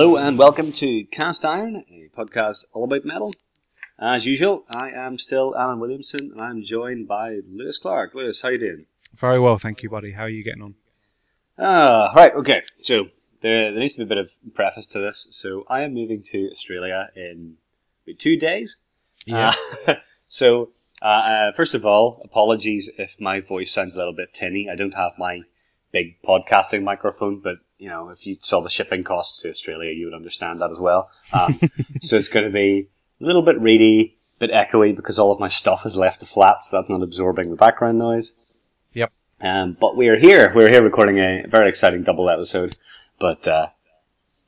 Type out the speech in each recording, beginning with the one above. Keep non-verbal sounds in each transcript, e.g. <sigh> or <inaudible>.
Hello and welcome to Cast Iron, a podcast all about metal. As usual, I am still Alan Williamson and I'm joined by Lewis Clark. Lewis, how you doing? Very well, thank you, buddy. How are you getting on? Ah, right, okay. So there, there needs to be a bit of preface to this. So I am moving to Australia in about two days. Yeah. Uh, <laughs> so uh, uh, first of all, apologies if my voice sounds a little bit tinny. I don't have my big podcasting microphone, but you know, if you saw the shipping costs to Australia, you would understand that as well. Um, <laughs> so it's going to be a little bit reedy, a bit echoey because all of my stuff is left to flat, so that's not absorbing the background noise. Yep. Um, but we are here. We're here recording a very exciting double episode. But uh,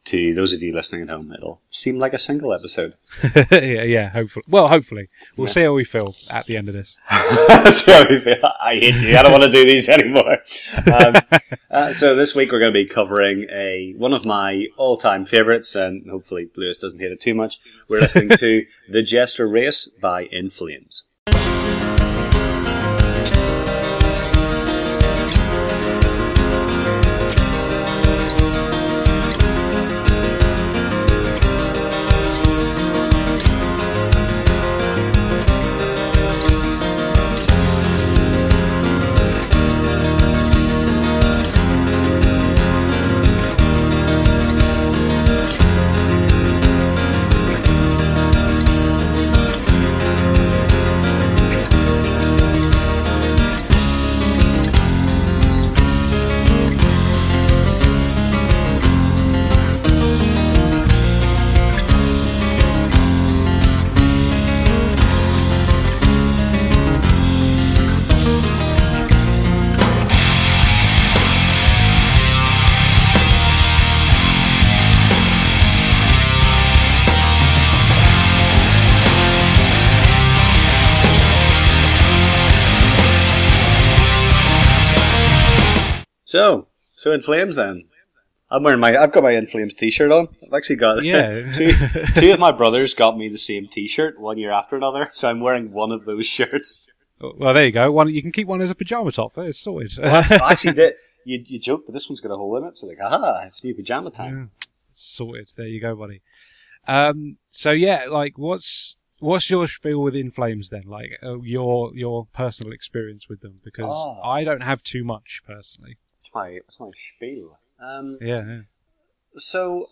to those of you listening at home, it'll seem like a single episode. <laughs> yeah, yeah, hopefully. Well, hopefully. We'll Yeah. see how we feel at the end of this. <laughs> so I hate you. I don't want to do these anymore. Um, <laughs> uh, so this week we're going to be covering a one of my all-time favorites, and hopefully Lewis doesn't hate it too much. We're listening to "The Jester Race" by In Flames. So, In Flames then. I'm wearing my. I've got my In Flames T-shirt on. I've actually got. Yeah. <laughs> two, two of my brothers got me the same T-shirt one year after another, so I'm wearing one of those shirts. Well, there you go. One, you can keep one as a pajama top. It's sorted. Well, <laughs> actually, the, you, you joke, but this one's got a hole in it, so like, aha, it's new pajama time. Yeah. sorted. There you go, buddy. Um, so yeah, like, what's what's your spiel with In Flames then? Like, uh, your your personal experience with them? Because Oh. I don't have too much personally. My what's my spiel? Um, Yeah, yeah. so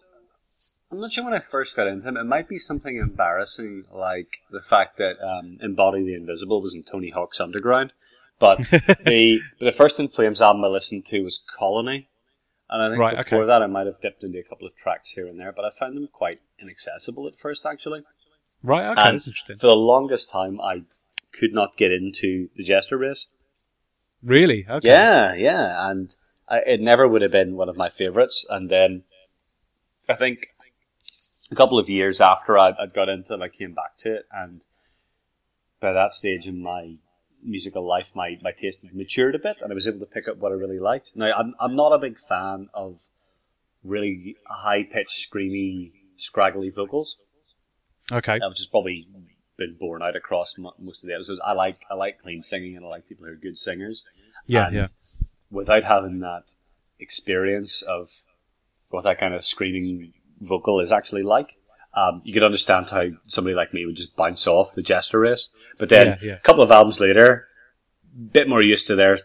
I'm not sure when I first got into them. It might be something embarrassing, like the fact that um, "Embody the Invisible" was in Tony Hawk's Underground. But <laughs> the but the first In Flames album I listened to was Colony, and I think Right, before okay. that I might have dipped into a couple of tracks here and there. But I found them quite inaccessible at first, actually. Right. Okay, And that's interesting. For the longest time, I could not get into the Jester race. Really? Okay. Yeah, yeah, and I, it never would have been one of my favorites. And then I think a couple of years after I'd, I'd got into it, I came back to it, and by that stage in my musical life, my, my taste had matured a bit, and I was able to pick up what I really liked. Now, I'm, I'm not a big fan of really high pitched, screamy, scraggly vocals Okay. uh, which has probably been borne out across mo- most of the episodes. I like I like clean singing and I like people who are good singers. Yeah, and yeah. Without having that experience of what that kind of screaming vocal is actually like, um, you could understand how somebody like me would just bounce off the Jester race. But then Yeah, yeah. a couple of albums later, bit more used to their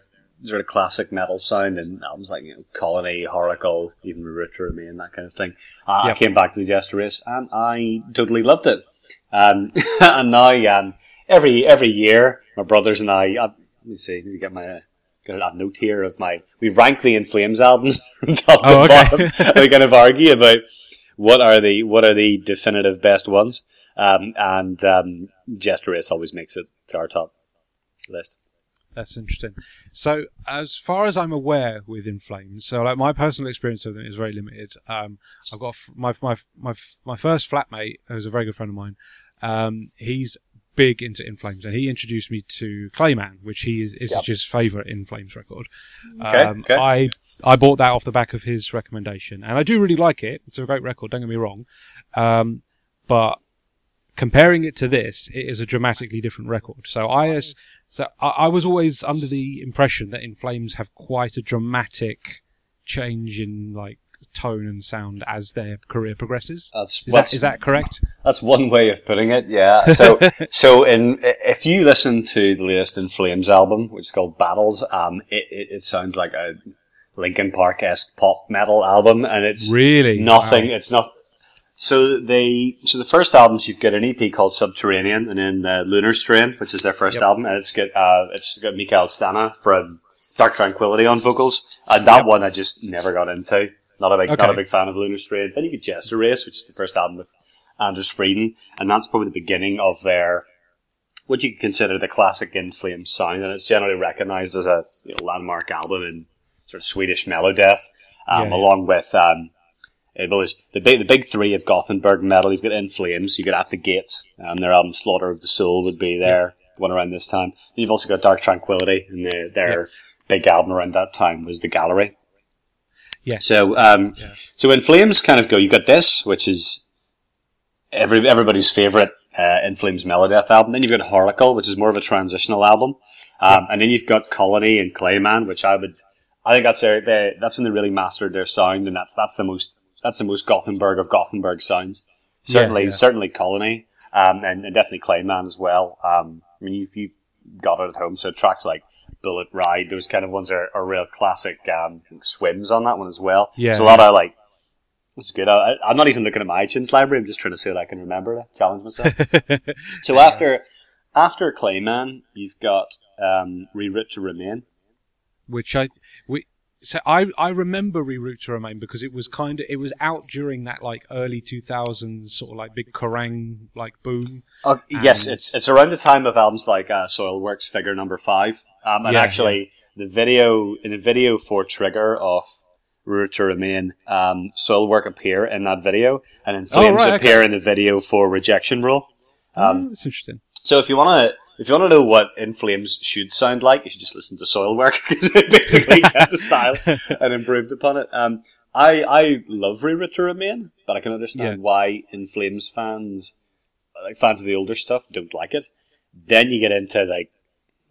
sort of classic metal sound and albums like you know, Colony, Whoracle, even Root to Remain, that kind of thing. Uh, I came back to the Jester race and I totally loved it. Um, <laughs> and now, um, every every year, my brothers and I, uh, let me see, let me get my got a note here of my we rank the In Flames albums <laughs> from top to Oh, okay. bottom. <laughs> we kind of argue about what are the what are the definitive best ones, um, and um, Jester Race always makes it to our top list. That's interesting. So, as far as I'm aware, with In Flames, so like my personal experience of them is very limited. Um, I've got f- my my my my first flatmate, who's a very good friend of mine. Um, he's big into In Flames, and he introduced me to Clayman, which he is, is Yep. his favorite In Flames record. Okay, um, okay. I I bought that off the back of his recommendation, and I do really like it. It's a great record. Don't get me wrong, um, but comparing it to this, it is a dramatically different record. So I as so I, I was always under the impression that In Flames have quite a dramatic change in like tone and sound as their career progresses. That's Is that, what's- that correct? That's one way of putting it. Yeah. So, <laughs> so in if you listen to the latest In Flames album, which is called Battles, um, it, it, it sounds like a Linkin Park esque pop metal album, and it's Really? nothing. Wow. It's not. So they so the first albums you've got an EP called Subterranean, and then uh, Lunar Strain, which is their first Yep. album, and it's got uh, it's got Mikael Stanne from Dark Tranquillity on vocals, and that Yep. one I just never got into. Not a big, not a big fan of Lunar Strain. Then you get Jester Race, which is the first album with Anders Fridén, and that's probably the beginning of their what you could consider the classic In Flames sound, and it's generally recognised as a you know, landmark album in sort of Swedish melodeath, um, Yeah, yeah. along with um, the big the big three of Gothenburg metal. You've got In Flames, you got At the Gates, and their album Slaughter of the Soul would be there one around this time. And you've also got Dark Tranquillity, and the, their Yes. big album around that time was The Gallery. Yes. So um, Yeah. so in Flames kind of go, you got this, which is every everybody's favorite uh, In Flames Melodeath album. Then you've got Whoracle, which is more of a transitional album, um, and then you've got Colony and Clayman, which I would, I think that's their, they, that's when they really mastered their sound, and that's that's the most that's the most Gothenburg of Gothenburg sounds. Certainly, yeah. certainly Colony, um, and, and definitely Clayman as well. Um, I mean, you've, you've got it at home, so tracks like Bullet Ride, those kind of ones are, are real classic um, swims on that one as well. Yeah, There's a lot of like that's good. I, I'm not even looking at my iTunes library. I'm just trying to see what I can remember to challenge myself. <laughs> so after after Clayman, you've got um, Reroute to Remain. which I so I I remember Reroute to Remain because it was kind of it was out during that like early 2000s sort of like big Kerrang like boom. Uh, yes, it's it's around the time of albums like uh, Soilworks Figure Number Five, um, and Yeah, actually the video in the video for Trigger of Reroute to Remain, um, Soilwork appear in that video, and then Flames Oh, right, appear in the video for Rejection Rule. Um, oh, that's interesting. So if you want to, if you want to know what In Flames should sound like, you should just listen to Soilwork because <laughs> it basically <laughs> kept the style and improved upon it. Um, I I love Reroute to Remain, but I can understand Yeah. why In Flames fans, like fans of the older stuff, don't like it. Then you get into like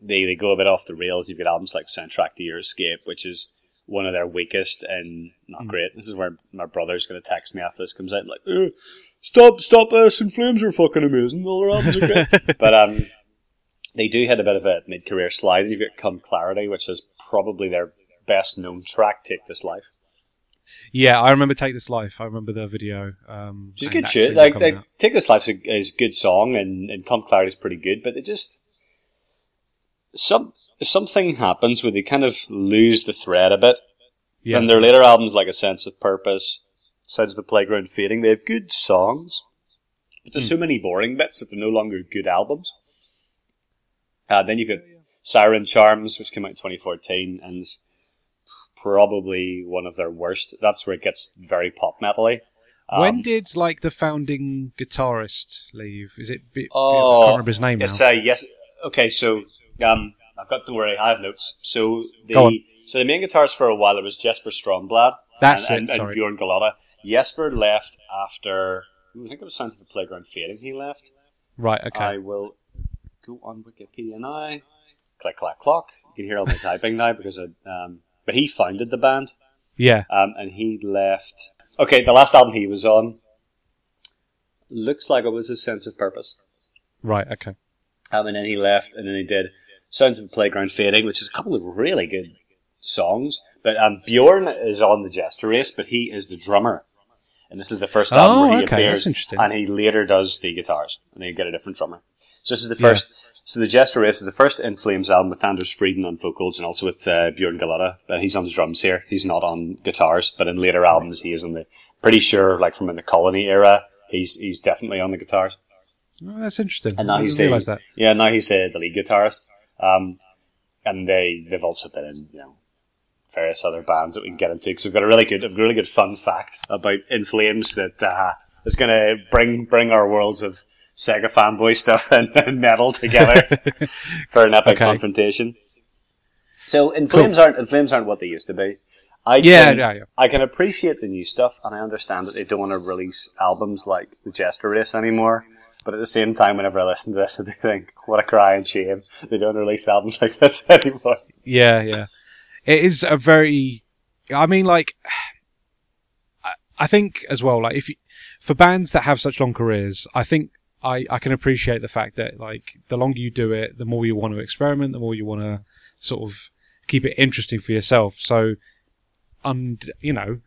they they go a bit off the rails. You've got albums like Soundtrack to Your Escape, which is one of their weakest and not Mm. great. This is where my brother's going to text me after this comes out like. "Uh, Stop! Stop! Us In Flames are fucking amazing. All their albums are great <laughs> but um, they do hit a bit of a mid-career slide. You've got Come Clarity, which is probably their best-known track, "Take This Life." Yeah, I remember Take This Life. I remember the video. Um, Which good shit. Like, like "Take This Life" is a, is good song, and, and "Come Clarity" is pretty good. But they just some something happens where they kind of lose the thread a bit. yeah, And their later albums, like "A Sense of Purpose," "Sounds of a Playground Fading," they have good songs, but there's Hmm. so many boring bits that they're no longer good albums. Uh, then you've got Siren Charms, which came out in 2014, and probably one of their worst. That's where it gets very pop metally. Um, when did like the founding guitarist leave? Is it? Oh, I can't remember his name now. It's uh, yes. Okay, so um, I've got. Don't worry, I have notes. So the so the main guitarist for a while it was Jesper Stromblad. That's and, it, and, and Bjorn Gelotte. Jesper left after. I think it was Sounds of the Playground Fading. He left. right. Okay. I will go on Wikipedia now. Click, clack, clock. You can hear all my typing now because I, um, but he founded the band. yeah. Um, and he left. Okay, the last album he was on looks like it was his sense of purpose. Right. Okay. Um, and then he left, and then he did Sounds of a Playground Fading, which is a couple of really good songs. But um, Bjorn is on the Jester race, but he is the drummer. And this is the first album Oh, where he okay, appears, that's interesting. and he later does the guitars, and then you get a different drummer. So this is the Yeah. first. So the Jester Race is the first In Flames album with Anders Fridén on vocals and also with uh, Bjorn Gelotte. But he's on the drums here. He's not on guitars, but in later albums he is on the. Pretty sure, like from in the Colony era, he's he's definitely on the guitars. Oh, that's interesting. And now I he's didn't the realize that. yeah now he's the, the lead guitarist. Um, and they they've also been in you know various other bands that we can get into because we've got a really good a really good fun fact about In Flames that uh, is going to bring bring our worlds of Sega fanboy stuff <laughs> and, and metal together <laughs> for an epic Okay. confrontation. So In Flames aren't In Flames aren't what they used to be. I Yeah, can, yeah, yeah. I can appreciate the new stuff, and I understand that they don't want to release albums like the Jester Race anymore. But at the same time, whenever I listen to this, <laughs> I do think, what a cry crying shame they don't release albums like this anymore. Yeah, yeah. It is a very. I mean, like, I think as well, like if you, for bands that have such long careers, I think I, I can appreciate the fact that like the longer you do it, the more you want to experiment, the more you want to sort of keep it interesting for yourself. So, and you know,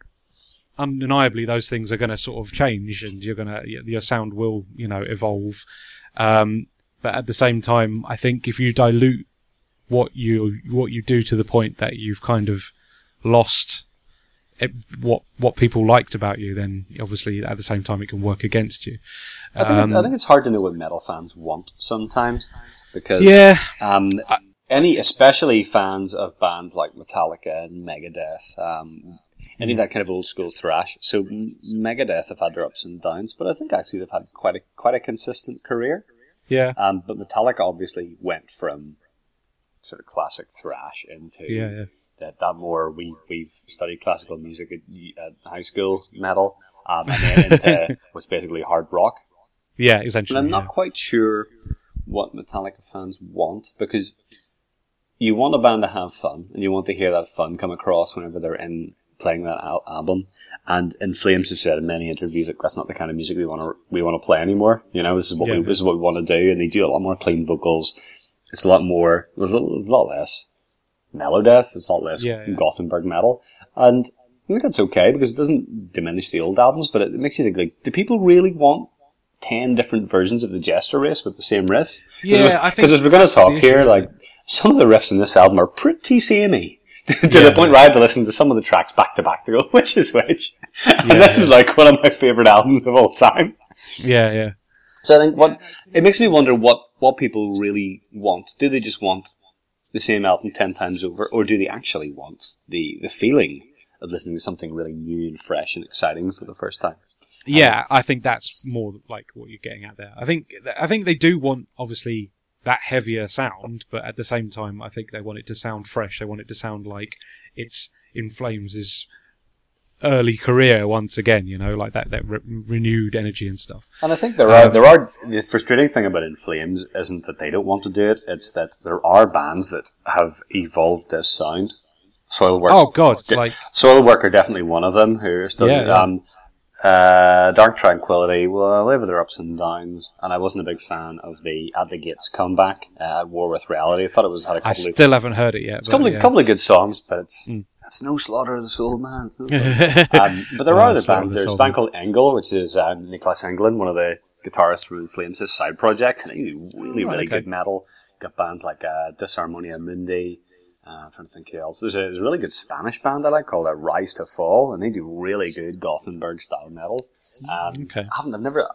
undeniably those things are going to sort of change, and you're going to your sound will you know evolve. Um, but at the same time, I think if you dilute what you what you do to the point that you've kind of lost it, what what people liked about you, then obviously at the same time it can work against you. I think, um, I think it's hard to know what metal fans want sometimes because yeah, um, I, any especially fans of bands like Metallica and Megadeth, um, any of mm. that kind of old school thrash. So Megadeth have had their ups and downs, but I think actually they've had quite a quite a consistent career. Yeah. Um, but Metallica obviously went from sort of classic thrash into yeah, yeah that, that more we we've studied classical music at, at high school metal um, and then into <laughs> what's basically hard rock. Yeah, essentially. And I'm yeah. not quite sure what Metallica fans want because you want a band to have fun and you want to hear that fun come across whenever they're in playing that al- album. And In Flames have said in many interviews that that's not the kind of music we want to we want to play anymore. You know, this is what yeah. we this is what we want to do, and they do a lot more clean vocals. It's a lot more. There's a, a lot less Melodeath. It's not less yeah, yeah. Gothenburg metal, and I think that's okay because it doesn't diminish the old albums, but it makes you think like, do people really want ten different versions of the Jester race with the same riff? Yeah, I think because if we're going to talk here, like some of the riffs in this album are pretty samey. <laughs> to yeah, the point where I had to listen to some of the tracks back to back to go, <laughs> which is which? and this is like one of my favorite albums of all time. Yeah, yeah. So I think what it makes me wonder what what people really want. Do they just want the same album ten times over, or do they actually want the the feeling of listening to something really new and fresh and exciting for the first time? Yeah, um, I think that's more like what you're getting at there. I think I think they do want obviously that heavier sound, but at the same time, I think they want it to sound fresh. They want it to sound like it's in flames is early career once again, you know, like that, that re- renewed energy and stuff. And I think there are, um, there are, the frustrating thing about In Flames isn't that they don't want to do it, it's that there are bands that have evolved this sound. Soilwork. Oh god, like. Soilwork are definitely one of them who are still, yeah, yeah. um, uh, Dark Tranquillity, well, they have their ups and downs, and I wasn't a big fan of the At the Gates comeback, uh, at War with Reality. I thought it was had a couple I still haven't heard it yet. It's a couple, yeah. couple of good songs, but it's, mm. it's no Slaughter of the Soul, man. No <laughs> um, but there are other bands. There's a band called Engel, which is uh, Niklas Engelin, one of the guitarists from Flames' side project, and he really, oh, really okay. good metal. Got bands like uh, Disarmonia Mundi, uh, I'm trying to think who else. There's a, there's a really good Spanish band I like called uh, Rise to Fall, and they do really good Gothenburg style metal. Um, okay. I haven't, I've never.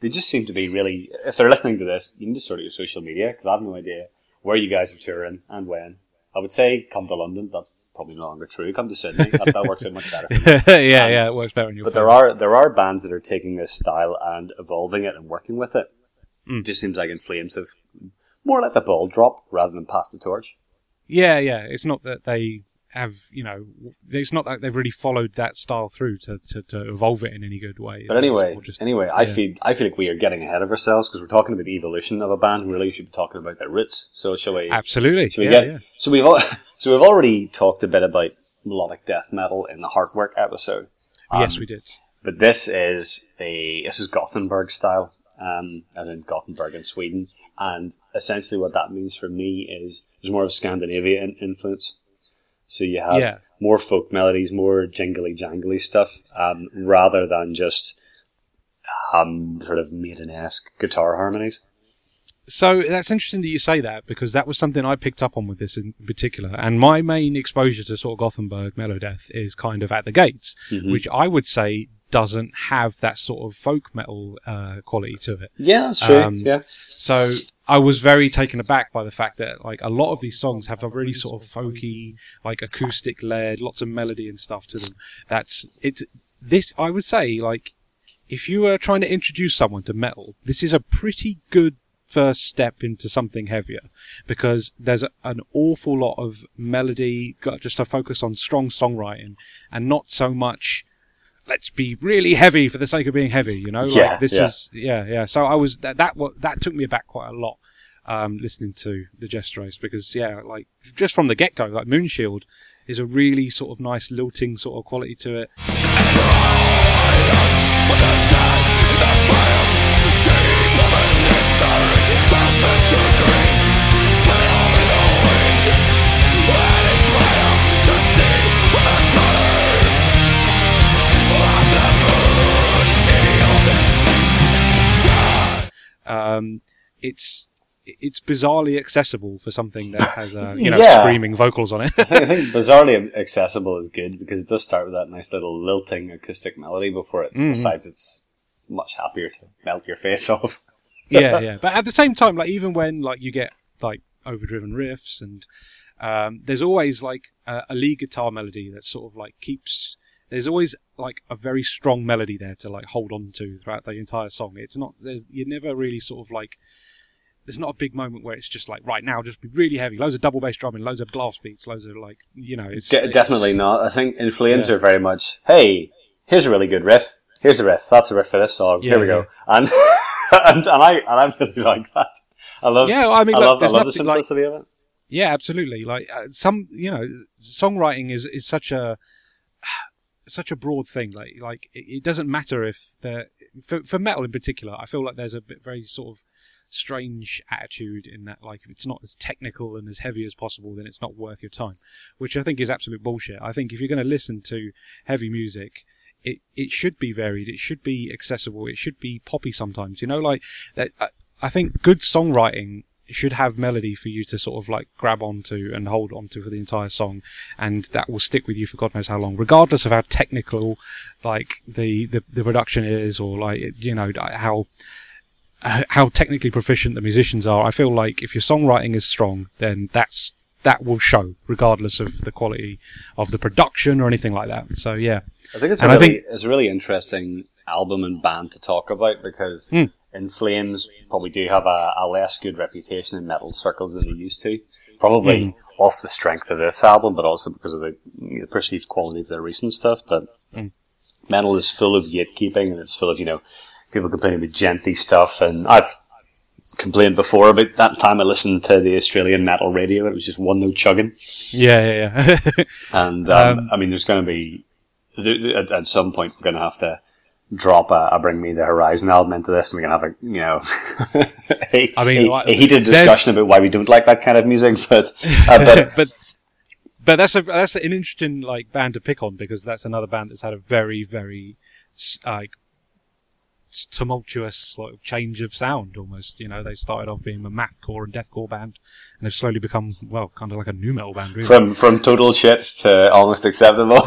They just seem to be really. If they're listening to this, you can just sort of your social media because I have no idea where you guys are touring and when. I would say come to London. That's probably no longer true. Come to Sydney. That, that works out much better. <laughs> yeah, um, yeah, it works better. In your but there are there are bands that are taking this style and evolving it and working with it. Mm. It just seems like In Flames have more let the ball drop rather than pass the torch. Yeah, yeah. It's not that they have, you know, it's not that they've really followed that style through to, to, to evolve it in any good way. But anyway, just, anyway, yeah. I feel I feel like we are getting ahead of ourselves because we're talking about the evolution of a band. We really should be talking about their roots. So shall we? Absolutely. Shall we yeah, get? Yeah. So we've all, <laughs> so we've already talked a bit about melodic death metal in the Heartwork episode. Um, yes, we did. But this is a this is Gothenburg style, um, as in Gothenburg in Sweden, and essentially what that means for me is there's more of a Scandinavian influence. So you have yeah. more folk melodies, more jingly jangly stuff, um, rather than just um, sort of maiden esque guitar harmonies. So that's interesting that you say that because that was something I picked up on with this in particular. And my main exposure to sort of Gothenburg Melodeath is kind of at the gates, mm-hmm. which I would say doesn't have that sort of folk metal uh, quality to it. Yeah, that's true. Um, yeah. So I was very taken aback by the fact that like a lot of these songs have a really sort of folky, like acoustic led, lots of melody and stuff to them. That's it's this. I would say like if you were trying to introduce someone to metal, this is a pretty good first step into something heavier because there's a, an awful lot of melody, got just a focus on strong songwriting and not so much let's be really heavy for the sake of being heavy, you know? Yeah, like this yeah. is yeah, yeah. So I was that that that took me aback quite a lot. Um, listening to the Jester Race because yeah, like just from the get go, like Moonshield is a really sort of nice lilting sort of quality to it. Um, it's it's bizarrely accessible for something that has uh, you know <laughs> Yeah. screaming vocals on it. I think, I think bizarrely accessible is good because it does start with that nice little lilting acoustic melody before it Mhm. decides it's much happier to melt your face <laughs> off. yeah, yeah. But at the same time, like even when like you get like overdriven riffs and um, there's always like a, a lead guitar melody that sort of like keeps. There's always like a very strong melody there to like hold on to throughout the entire song. It's not. There's you're never really sort of like. There's not a big moment where it's just like right now, just be really heavy, loads of double bass drumming, loads of blast beats, loads of like you know. It's, De- it's- definitely not. I think In Flames Yeah. very much, hey, here's a really good riff. Here's a riff. That's the riff for this song. Yeah, Here we go. And, <laughs> and and I and I really like that. I love. Yeah, I mean, I love. I love the nothing like- simplicity of it. Yeah, absolutely. Like uh, some, you know, songwriting is is such a such a broad thing. Like like it, doesn't matter if the for for metal in particular. I feel like there's a bit very sort of strange attitude in that. Like if it's not as technical and as heavy as possible, then it's not worth your time. Which I think is absolute bullshit. I think if you're going to listen to heavy music. It, it should be varied. It should be accessible. It should be poppy sometimes. You know, like that. I think good songwriting should have melody for you to sort of like grab onto and hold onto for the entire song, and that will stick with you for God knows how long, regardless of how technical, like the the, the production is, or like you know how how technically proficient the musicians are. I feel like if your songwriting is strong, then that's that will show, regardless of the quality of the production or anything like that. So yeah, I think it's a And I really, think- it's a really interesting album and band to talk about because Hmm. In Flames probably do have a, a less good reputation in metal circles than they used to. Probably Hmm. off the strength of this album, but also because of the know, perceived quality of their recent stuff. But Hmm. metal is full of gatekeeping and it's full of you know people complaining about djenty stuff. And I've complained before about that time I listened to the Australian metal radio. It was just one note chugging. yeah, yeah, yeah. <laughs> And um, Um, I mean, there's going to be at, at some point we're going to have to drop a, a "Bring Me the Horizon" album into this, and we're going to have a you know <laughs> a, I mean, a- like, a heated discussion about why we don't like that kind of music. <laughs> But uh, but <laughs> but but that's a that's an interesting like band to pick on because that's another band that's had a very very like tumultuous sort of change of sound almost. You know, they started off being a mathcore and deathcore band, and they've slowly become well, kind of like a nu metal band. Really. from from total shit to almost acceptable.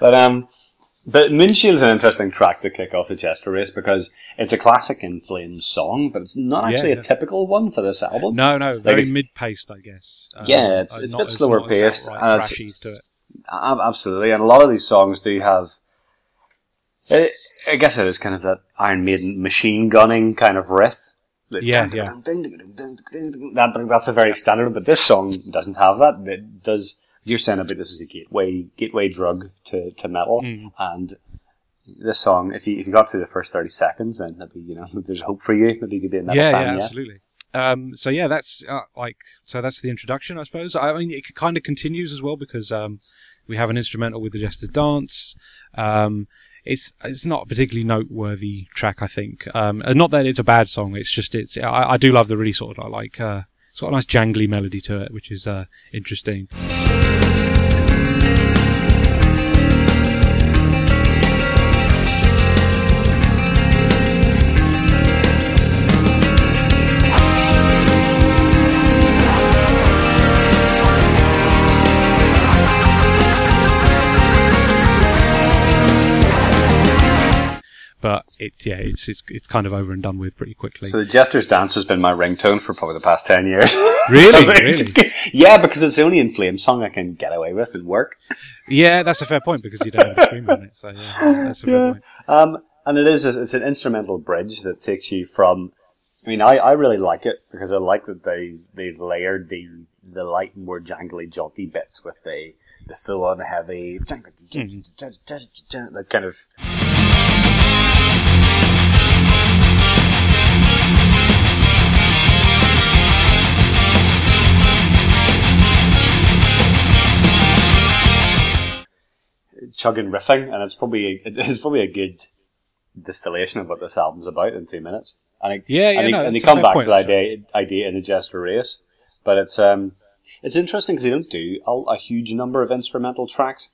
but um. But Moonshield's an interesting track to kick off the Jester race because it's a classic In Flames song, but it's not actually yeah. a typical one for this album. no, no, very it's- mid-paced, I guess. Um, Yeah, it's- uh, it's a bit slower paced, outright and it's- to it. Absolutely, and a lot of these songs do have. I I guess it is kind of that Iron Maiden machine gunning kind of riff. Yeah, yeah. That, that's a very standard, but this song doesn't have that. It does. You're saying about this is a gateway gateway drug to, to metal, Mm. and this song, if you if you got through the first thirty seconds, then maybe you know <laughs> there's hope for you. Maybe you could be a metal yeah, fan. yeah, Yeah, absolutely. Um, so yeah, that's uh, like so that's the introduction, I suppose. I mean, it kind of continues as well because um, we have an instrumental with the Jester's Dance. Um, it's it's not a particularly noteworthy track, I think. Um, not that it's a bad song. It's just it's I, I do love the really sort of like uh, it's got a nice jangly melody to it, which is uh, interesting. Thank you. But it's yeah, it's it's it's kind of over and done with pretty quickly. So the Jester's Dance has been my ringtone for probably the past ten years. <laughs> Really? <laughs> It's- <laughs> yeah, because it's the only In Flames song I can get away with and work. yeah, that's a fair point because you don't have a scream on it. So yeah, that's a fair point. Um, and it is it's an instrumental bridge that takes you from. I mean, I, I really like it because I like that they they've layered the the light more jangly, jaunty bits with the the full on heavy that kind of. Chugging riffing, and it's probably <laughs> it's probably a good distillation of what this album's about in two minutes. And I, Yeah, yeah, and, they, no, and they come back point, to the idea idea in a Jester race, but it's um it's interesting because they don't do a, a huge number of instrumental tracks.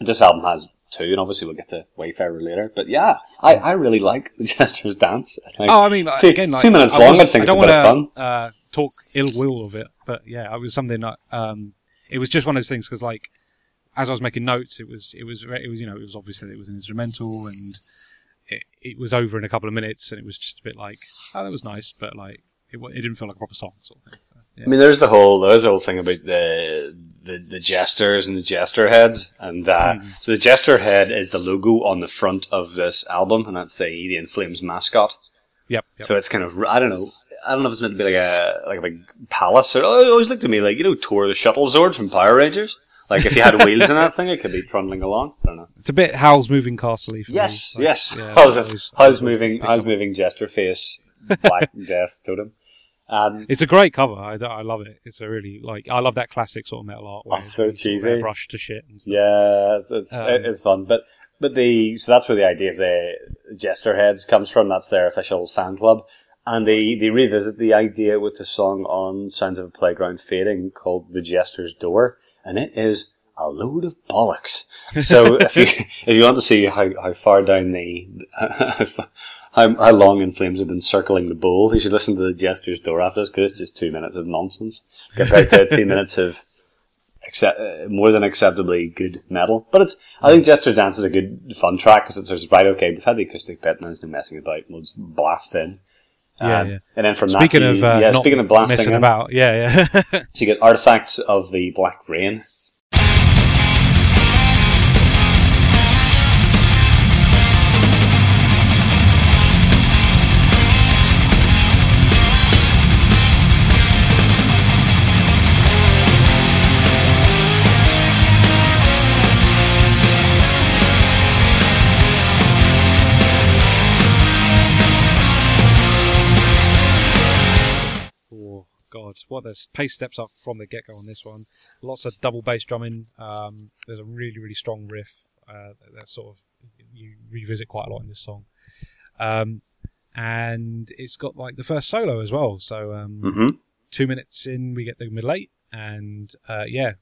This album has two, and obviously we'll get to Wayfarer later. But yeah, I, I really like the <laughs> Jester's dance. I Oh, I mean, like, two, again, like, two minutes I long. I just think I it's a bit of fun. Uh, talk ill will of it, but yeah, it was something that um, it was just one of those things because, like, as I was making notes, it was it was it was you know it was obviously it was an instrumental and it, it was over in a couple of minutes and it was just a bit like oh that was nice, but like it, it didn't feel like a proper song sort of thing. So, yeah. I mean, there's the whole there's the whole thing about the the, the jesters and the jester heads, and that. Mhm. so the jester head is the logo on the front of this album, and that's the the Flames mascot. Yep. yep. So it's kind of I don't know I don't know if it's meant to be like a like a big palace or oh, it always looked to me like you know Tor the Shuttle Zord from Power Rangers. Like if you had wheels in that thing, it could be trundling along. I don't know. It's a bit Howl's moving castle. Yes, like, yes. yeah, how's, those- those moving? How's moving? Jester face, <laughs> black death totem. Um, It's a great cover. I, I love it. It's a really like I love that classic sort of metal art. Where Oh, so it's sort of cheesy. Brush to shit. And stuff. Yeah, it's it's, Um, it's fun, but but the so that's where the idea of the Jester Heads comes from. That's their official fan club, and they they revisit the idea with the song on Sounds of a Playground Fading called "The Jester's Door," and it is a load of bollocks. So <laughs> if you if you want to see how, how far down the <laughs> how, how long In Flames have been circling the bowl, you should listen to the Jester's Door after this because it's just two minutes of nonsense compared to two <laughs> minutes of accept, uh, more than acceptably good metal. But it's I think Jester Dance is a good fun track because it's just right. Okay, we've had the acoustic bit and there's no messing about. We'll just blast in. Yeah, Um, yeah. And then from Speaking that, of you, uh, yeah, speaking of blasting about, yeah, yeah. <laughs> so you get artifacts of the Black Rain. What the pace steps up from the get go on this one. Lots of double bass drumming. Um, there's a really really strong riff uh, that, that sort of you revisit quite a lot in this song. Um, and it's got like the first solo as well. So um, Mm-hmm. two minutes in, we get the middle eight, and uh, yeah,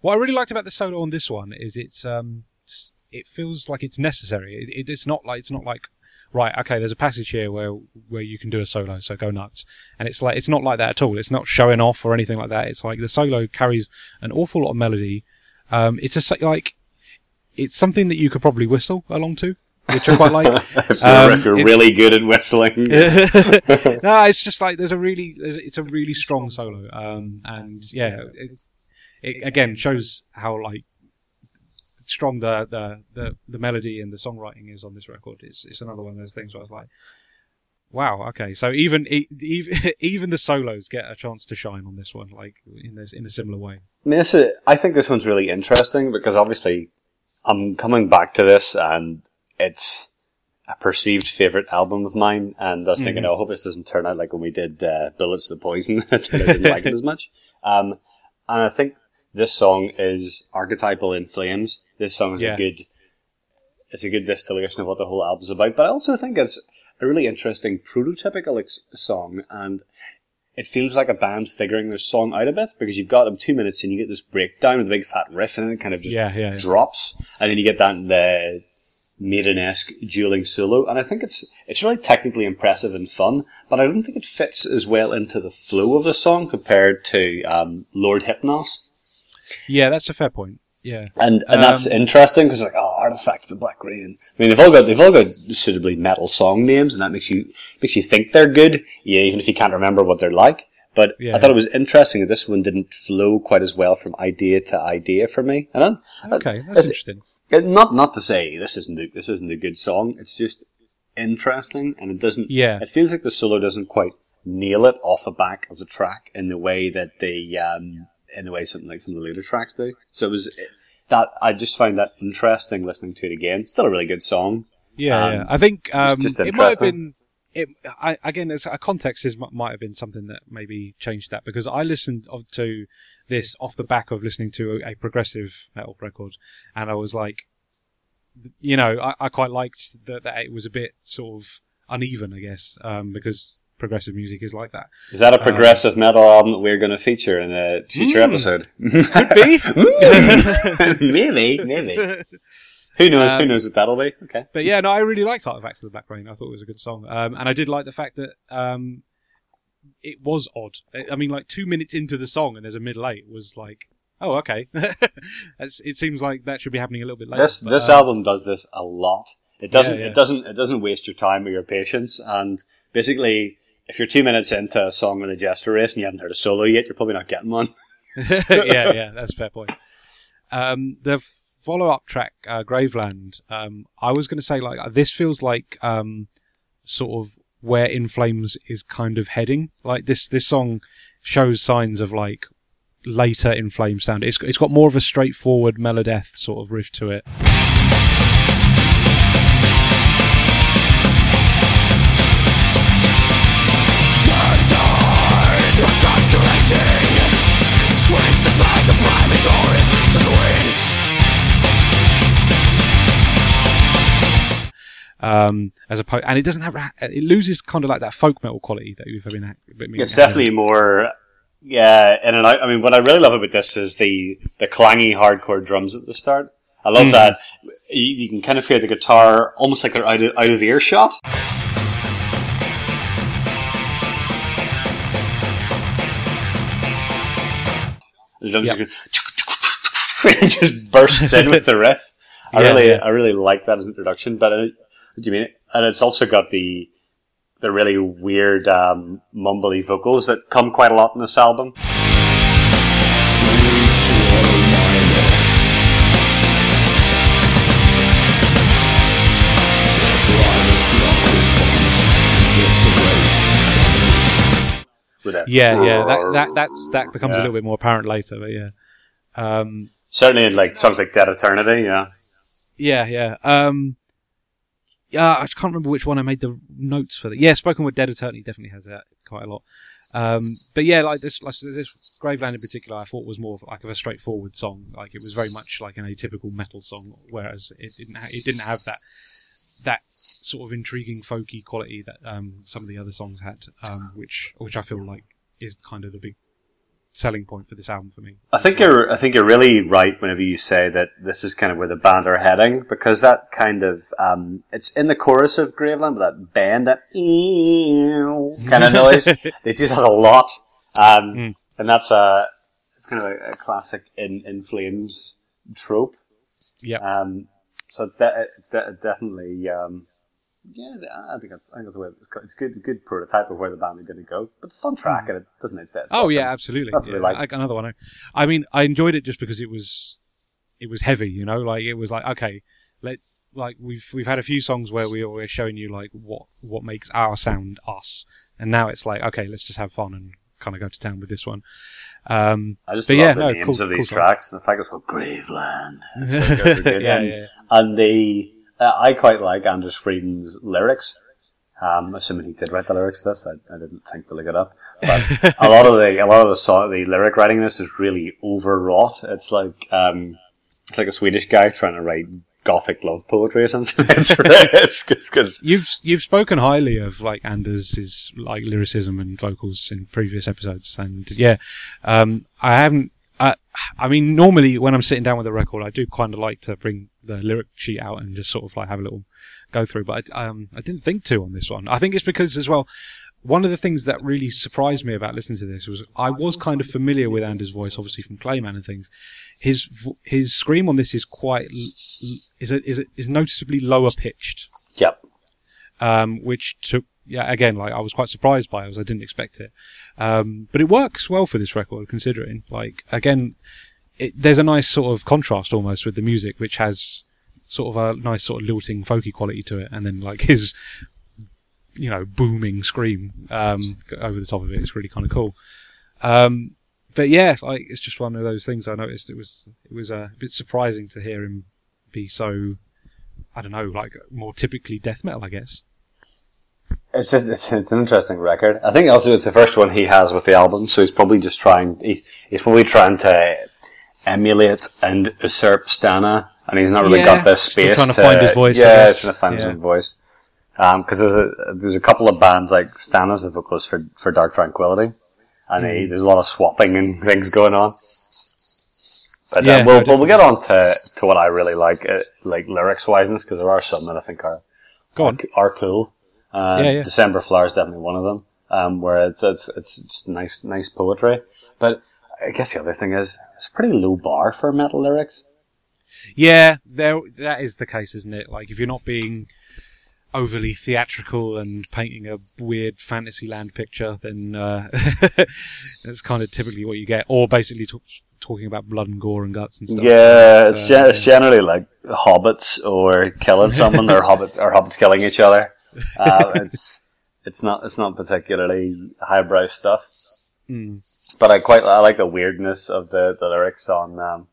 What I really liked about the solo on this one is it's um it feels like it's necessary. It, it, it's not like it's not like right okay there's a passage here where where you can do a solo so go nuts and it's like it's not like that at all. It's not showing off or anything like that. It's like the solo carries an awful lot of melody. Um, it's a like it's something that you could probably whistle along to, which I quite like. <laughs> if you're, Um, if you're really good at whistling, <laughs> no, <laughs> it's just like there's a really, there's, it's a really strong solo, um, and yeah, it, it again shows how like strong the, the the the melody and the songwriting is on this record. It's it's another one of those things where I was like, wow, okay, so even even <laughs> even the solos get a chance to shine on this one, like in this in a similar way. I mean, I think this one's really interesting because obviously I'm coming back to this and it's a perceived favorite album of mine. And I was thinking, Mhm. oh, I hope this doesn't turn out like when we did uh, Bullets the Poison. that <laughs> I didn't like it as much. <laughs> Um, and I think this song is archetypal in flames. This song is Yeah. a good, it's a good distillation of what the whole album's about. But I also think it's a really interesting prototypical ex- song and it feels like a band figuring their song out a bit because you've got them two minutes and you get this breakdown with a big fat riff and it kind of just Yeah, yeah, drops and then you get that the maiden-esque dueling solo and I think it's it's really technically impressive and fun but I don't think it fits as well into the flow of the song compared to um, Lord Hypnos Yeah, that's a fair point. Yeah, and and that's Um, interesting because like oh artifact of the black rain I mean they've all got they've all got suitably metal song names and that makes you makes you think they're good yeah even if you can't remember what they're like but Yeah. I thought it was interesting that this one didn't flow quite as well from idea to idea for me and then, okay, that's uh, interesting. uh, not not to say this isn't a, this isn't a good song it's just interesting, and it doesn't. Yeah. It feels like the solo doesn't quite nail it off the back of the track in the way that the um, in the way something like some of the later tracks do. So it was that I just found that interesting listening to it again. Still a really good song. Yeah, Um, yeah. I think um, it might have been. It, I, again, as a context is might have been something that maybe changed that because I listened to this off the back of listening to a, a progressive metal record, and I was like, you know, I, I quite liked that, that it was a bit sort of uneven, I guess, um, because progressive music is like that. Is that a progressive metal album that we're going to feature in a future Mm. episode? Could be. <laughs> <laughs> maybe, maybe. Who knows? who Um, knows what that'll be? Okay. But yeah, no, I really liked Artifacts of the Black Rain. I thought it was a good song, um, and I did like the fact that um, it was odd. I- I mean, like two minutes into the song, and there's a middle eight was like, oh, okay. <laughs> It seems like that should be happening a little bit later. This but, this uh, album does this a lot. It doesn't. Yeah, yeah. It doesn't. It doesn't waste your time or your patience. And basically, if you're two minutes into a song with a jester race and you haven't heard a solo yet, you're probably not getting one. <laughs> <laughs> yeah, yeah, that's a fair point. Um, the follow-up track, uh, Graveland. Um, I was going to say like this feels like um, sort of where In Flames is kind of heading. Like this, this song shows signs of like later In Flames sound. It's it's got more of a straightforward melodeath sort of riff to it. Um, as opposed, and it doesn't have it loses kind of like that folk metal quality that you've been. been It's definitely more. Yeah, in and out. I mean, what I really love about this is the the clangy hardcore drums at the start. I love Mm. that. You, you can kind of hear the guitar almost like they're out of, out of earshot. Yep. <laughs> just, go- it just bursts in with the riff. I Yeah, really, yeah. I really like that as an introduction. But it, do you mean? And it's also got the the really weird um, mumbly vocals that come quite a lot in this album. With that. Yeah, yeah. That that that's that becomes Yeah. a little bit more apparent later, but yeah. Um, Certainly in like songs like Dead Eternity, yeah. Yeah, yeah. Um, yeah, I can't remember which one I made the notes for that. Yeah, Spoken with Dead Eternity definitely has that quite a lot. Um, but yeah, like this, like this Graveland in particular, I thought was more of like of a straightforward song. Like it was very much like an atypical metal song, whereas it didn't ha- it didn't have that that sort of intriguing folky quality that um, some of the other songs had, um, which which I feel like is kind of the big selling point for this album for me. I think you're I think you're really right whenever you say that this is kind of where the band are heading because that kind of um, it's in the chorus of Graveland, but that band that <laughs> kind of noise they just have a lot, um, Mm. and that's a it's kind of a, a classic in in Flames trope. Yeah. Um, so it's de- it's de- definitely um, yeah. I think that's I think that's where it's good good prototype of where the band are going to go. But it's a fun track and it doesn't it? Oh yeah, absolutely. That's yeah, we like. like another one. I mean, I enjoyed it just because it was it was heavy. You know, like it was like okay, let like we've we've had a few songs where we we're showing you like what what makes our sound us, and now it's like okay, let's just have fun and kind of go to town with this one. Um, I just But love yeah, the no, names cool- of these cool tracks and the fact it's called Graveland. <laughs> It's so good, so. Yeah, and, yeah. and the uh, I quite like Anders Fridén's lyrics. Um, assuming he did write the lyrics to this, I, I didn't think to look it up. But <laughs> a lot of the a lot of the song, the lyric writing in this is really overwrought. It's like um, it's like a Swedish guy trying to write gothic love poetry or something. <laughs> It's because You've you've spoken highly of like Anders' like lyricism and vocals in previous episodes, and yeah, um, I haven't. I, I mean, normally when I'm sitting down with a record, I do kind of like to bring the lyric sheet out and just sort of like have a little go through. But I, um, I didn't think to on this one. I think it's because as well. One of the things that really surprised me about listening to this was I was kind of familiar with Anders' voice, obviously from Clayman and things. His his scream on this is quite l- l- is a, is a, is noticeably lower pitched yep. um, which took yeah again like I was quite surprised by it as I didn't expect it, um, but it works well for this record considering like again it, there's a nice sort of contrast almost with the music which has sort of a nice sort of lilting folky quality to it, and then like <laughs> his you know booming scream um, over the top of it. It's really kind of cool. Um, but yeah, like it's just one of those things I noticed. It was it was uh, a bit surprising to hear him be so I don't know, like more typically death metal, I guess. It's just it's, it's an interesting record. I think also it's the first one he has with the album, so he's probably just trying. He's, he's probably trying to emulate and usurp Stanne, and he's not really Yeah, got this space trying to find his voice, Yeah, trying to find his own voice. Because there's a there's a couple of bands like Stanne's the vocalist for for Dark Tranquillity, and he, Mm. there's a lot of swapping and <laughs> things going on. But Yeah, uh, we'll, we'll get on to, to what I really like, uh, like lyrics wise, because there are some that I think are Go on. are cool. Uh, Yeah, yeah. December Flower is definitely one of them. Um, where it's it's it's just nice nice poetry. But I guess the other thing is it's a pretty low bar for metal lyrics. Yeah, there that is the case, isn't it? Like if you're not being overly theatrical and painting a weird fantasyland picture, then uh, <laughs> that's kind of typically what you get. Or basically talk, talking about blood and gore and guts and stuff. Yeah, it's, gen- it's generally like hobbits or killing someone or <laughs> hobbits or hobbits killing each other. Uh, it's it's not it's not particularly highbrow stuff. Mm. But I quite I like the weirdness of the, the lyrics on um,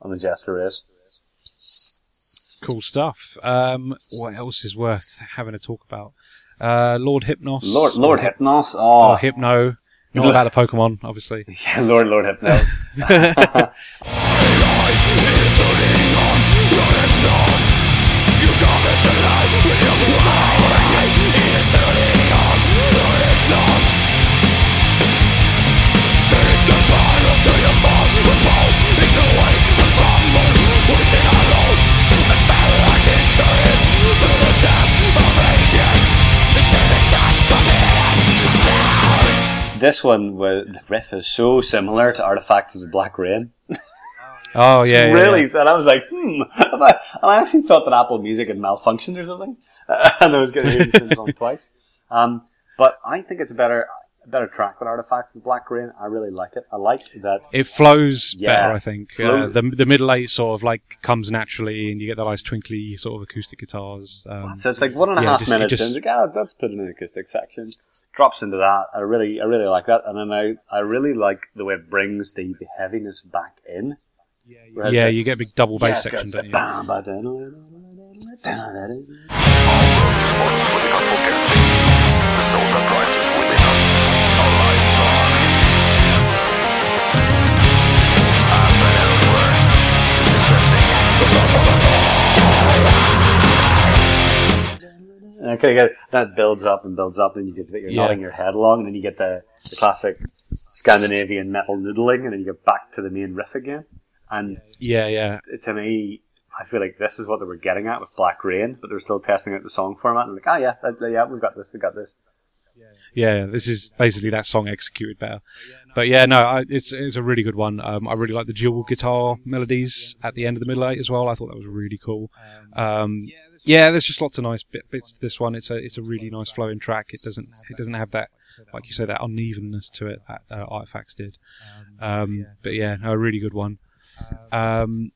on the Jester Race. Cool stuff. Um, what else is worth having a talk about? Uh, Lord Hypnos. Lord Lord Hypnos. Oh, Oh, Hypno. Not about the Pokemon, obviously. <laughs> yeah, Lord Lord Hypno. <laughs> This one, was, the riff is so similar to Artifacts of the Black Rain. <laughs> Oh yeah, yeah, really? yeah. And I was like, hmm. And <laughs> I, and I actually thought that Apple Music had malfunctioned or something, <laughs> and I was going to hear the song twice. Um, but I think it's a better, better track than Artifacts of the Black Rain. I really like it. I like that. It flows Yeah. better, I think. Flow- Uh, the the middle eight sort of like comes naturally, and you get the nice twinkly sort of acoustic guitars. Um, So it's like one and a Yeah, half just- minutes just- in. Like, ah, let's put in an acoustic section. Drops into that. I really, I really like that. And then I, I really like the way it brings the, the heaviness back in. Whereas yeah, the- you get a big double bass Yeah, section, don't you? Got the- And it kind of that builds up and builds up, and you get you're Yeah. nodding your head along, and then you get the, the classic Scandinavian metal noodling, and then you get back to the main riff again. And Yeah, yeah. to me, I feel like this is what they were getting at with Black Rain, but they're still testing out the song format. And like, ah, yeah, that, yeah, we've got this, we've got this. Yeah, this is basically that song executed better. But yeah, no, I, it's it's a really good one. Um, I really like the dual guitar melodies at the end of the middle eight as well. I thought that was really cool. Um, yeah, there's just lots of nice bit, bits to this one. It's a it's a really nice flowing track. It doesn't it doesn't have that like you say that unevenness to it that uh, Artifacts did. Um, but yeah, no, a really good one. Um,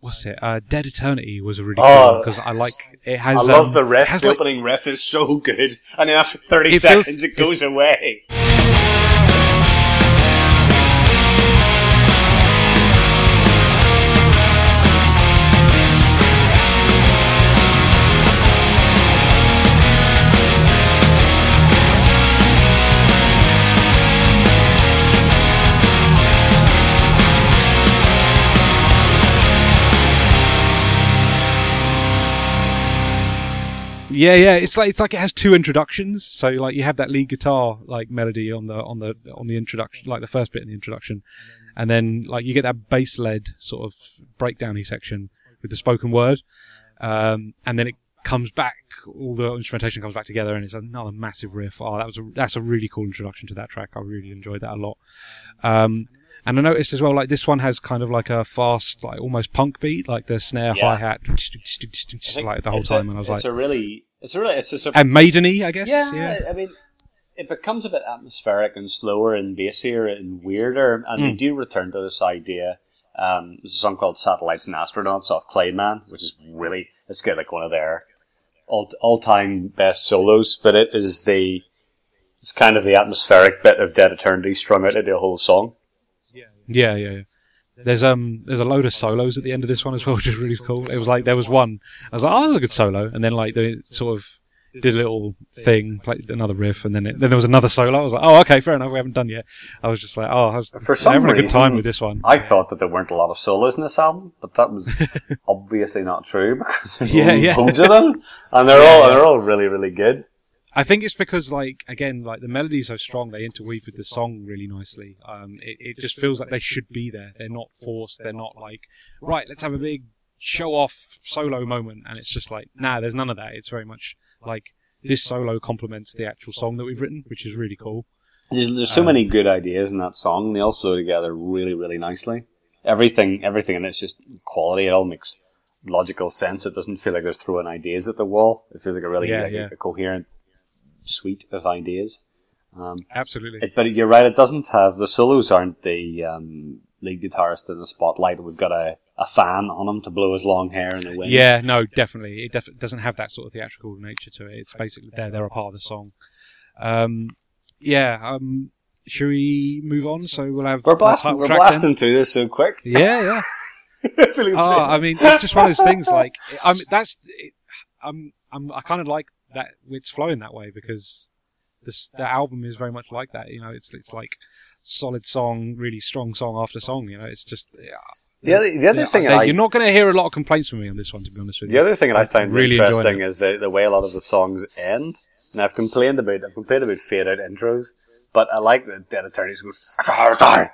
what's it? Uh, Dead Eternity was a really Oh. good one because I like it has. I love um, the has, the like- opening riff is so good, and then after thirty It feels- seconds, it goes away. Yeah, yeah. It's like it's like it has two introductions. So like you have that lead guitar like melody on the on the on the introduction, like the first bit in the introduction, and then like you get that bass led sort of breakdowny section with the spoken word, um, and then it comes back. All the instrumentation comes back together, and it's another massive riff. Oh, that was a, that's a really cool introduction to that track. I really enjoyed that a lot. Um, and I noticed as well, like this one has kind of like a fast, like almost punk beat, like the snare, Yeah. hi hat, like the whole time. a, and I was it's like, a really, it's really, it's a sur- and maideny, I guess. yeah, yeah. I mean, it becomes a bit atmospheric and slower and bassier and weirder, and they Mm. do return to this idea Um, there's a song called Satellites and Astronauts off Clayman, which is really, it's got like one of their all, all-time best solos, but it is the, it's kind of the atmospheric bit of Dead Eternity strung out into a whole song. Yeah, yeah, yeah. There's um there's a load of solos at the end of this one as well, <laughs> which is really cool. It was like there was one I was like, oh, that was a good solo, and then like they sort of did a little thing, played another riff, and then it, then there was another solo. I was like, oh, okay, fair enough, we haven't done yet. I was just like, oh, I was For some having a good reason, time with this one. I thought that there weren't a lot of solos in this album, but that was <laughs> obviously not true because there's Yeah, yeah. loads of them, and they're <laughs> Yeah, all yeah. they're all really really good. I think it's because, like, again, like the melody is so strong, they interweave with the song really nicely. Um, it, it just feels like they should be there. They're not forced. They're not like, right, let's have a big show off solo moment. And it's just like, nah, there's none of that. It's very much like this solo complements the actual song that we've written, which is really cool. There's, there's so Um, many good ideas in that song, they all flow together really really nicely. Everything everything in it's just quality. It all makes logical sense. It doesn't feel like they're throwing ideas at the wall. It feels like a really Yeah, like, yeah. a coherent suite of ideas. Um, Absolutely. It, but you're right. It doesn't have the solos. Aren't the um, lead guitarist in the spotlight? We've got a, a fan on him to blow his long hair in the wind. Yeah, no, definitely. It def- doesn't have that sort of theatrical nature to it. It's basically they're they're a part of the song. Um, yeah. Um, should we move on? So we'll have we're blasting. We're blasting through this so quick. <laughs> Yeah, yeah. <laughs> I oh, I mean, it's just one of those things. Like, I mean, that's. It, I'm, I'm, I kind of like that it's flowing that way because this the album is very much like that. You know, it's it's like solid song, really strong song after song. You know, it's just. Yeah, the other, the other yeah, thing I- you're not going to hear a lot of complaints from me on this one, to be honest with you. The other thing that I find really really interesting is the, the way a lot of the songs end. And I've complained about I've complained about fade out intros, but I like that Dead Eternity's goes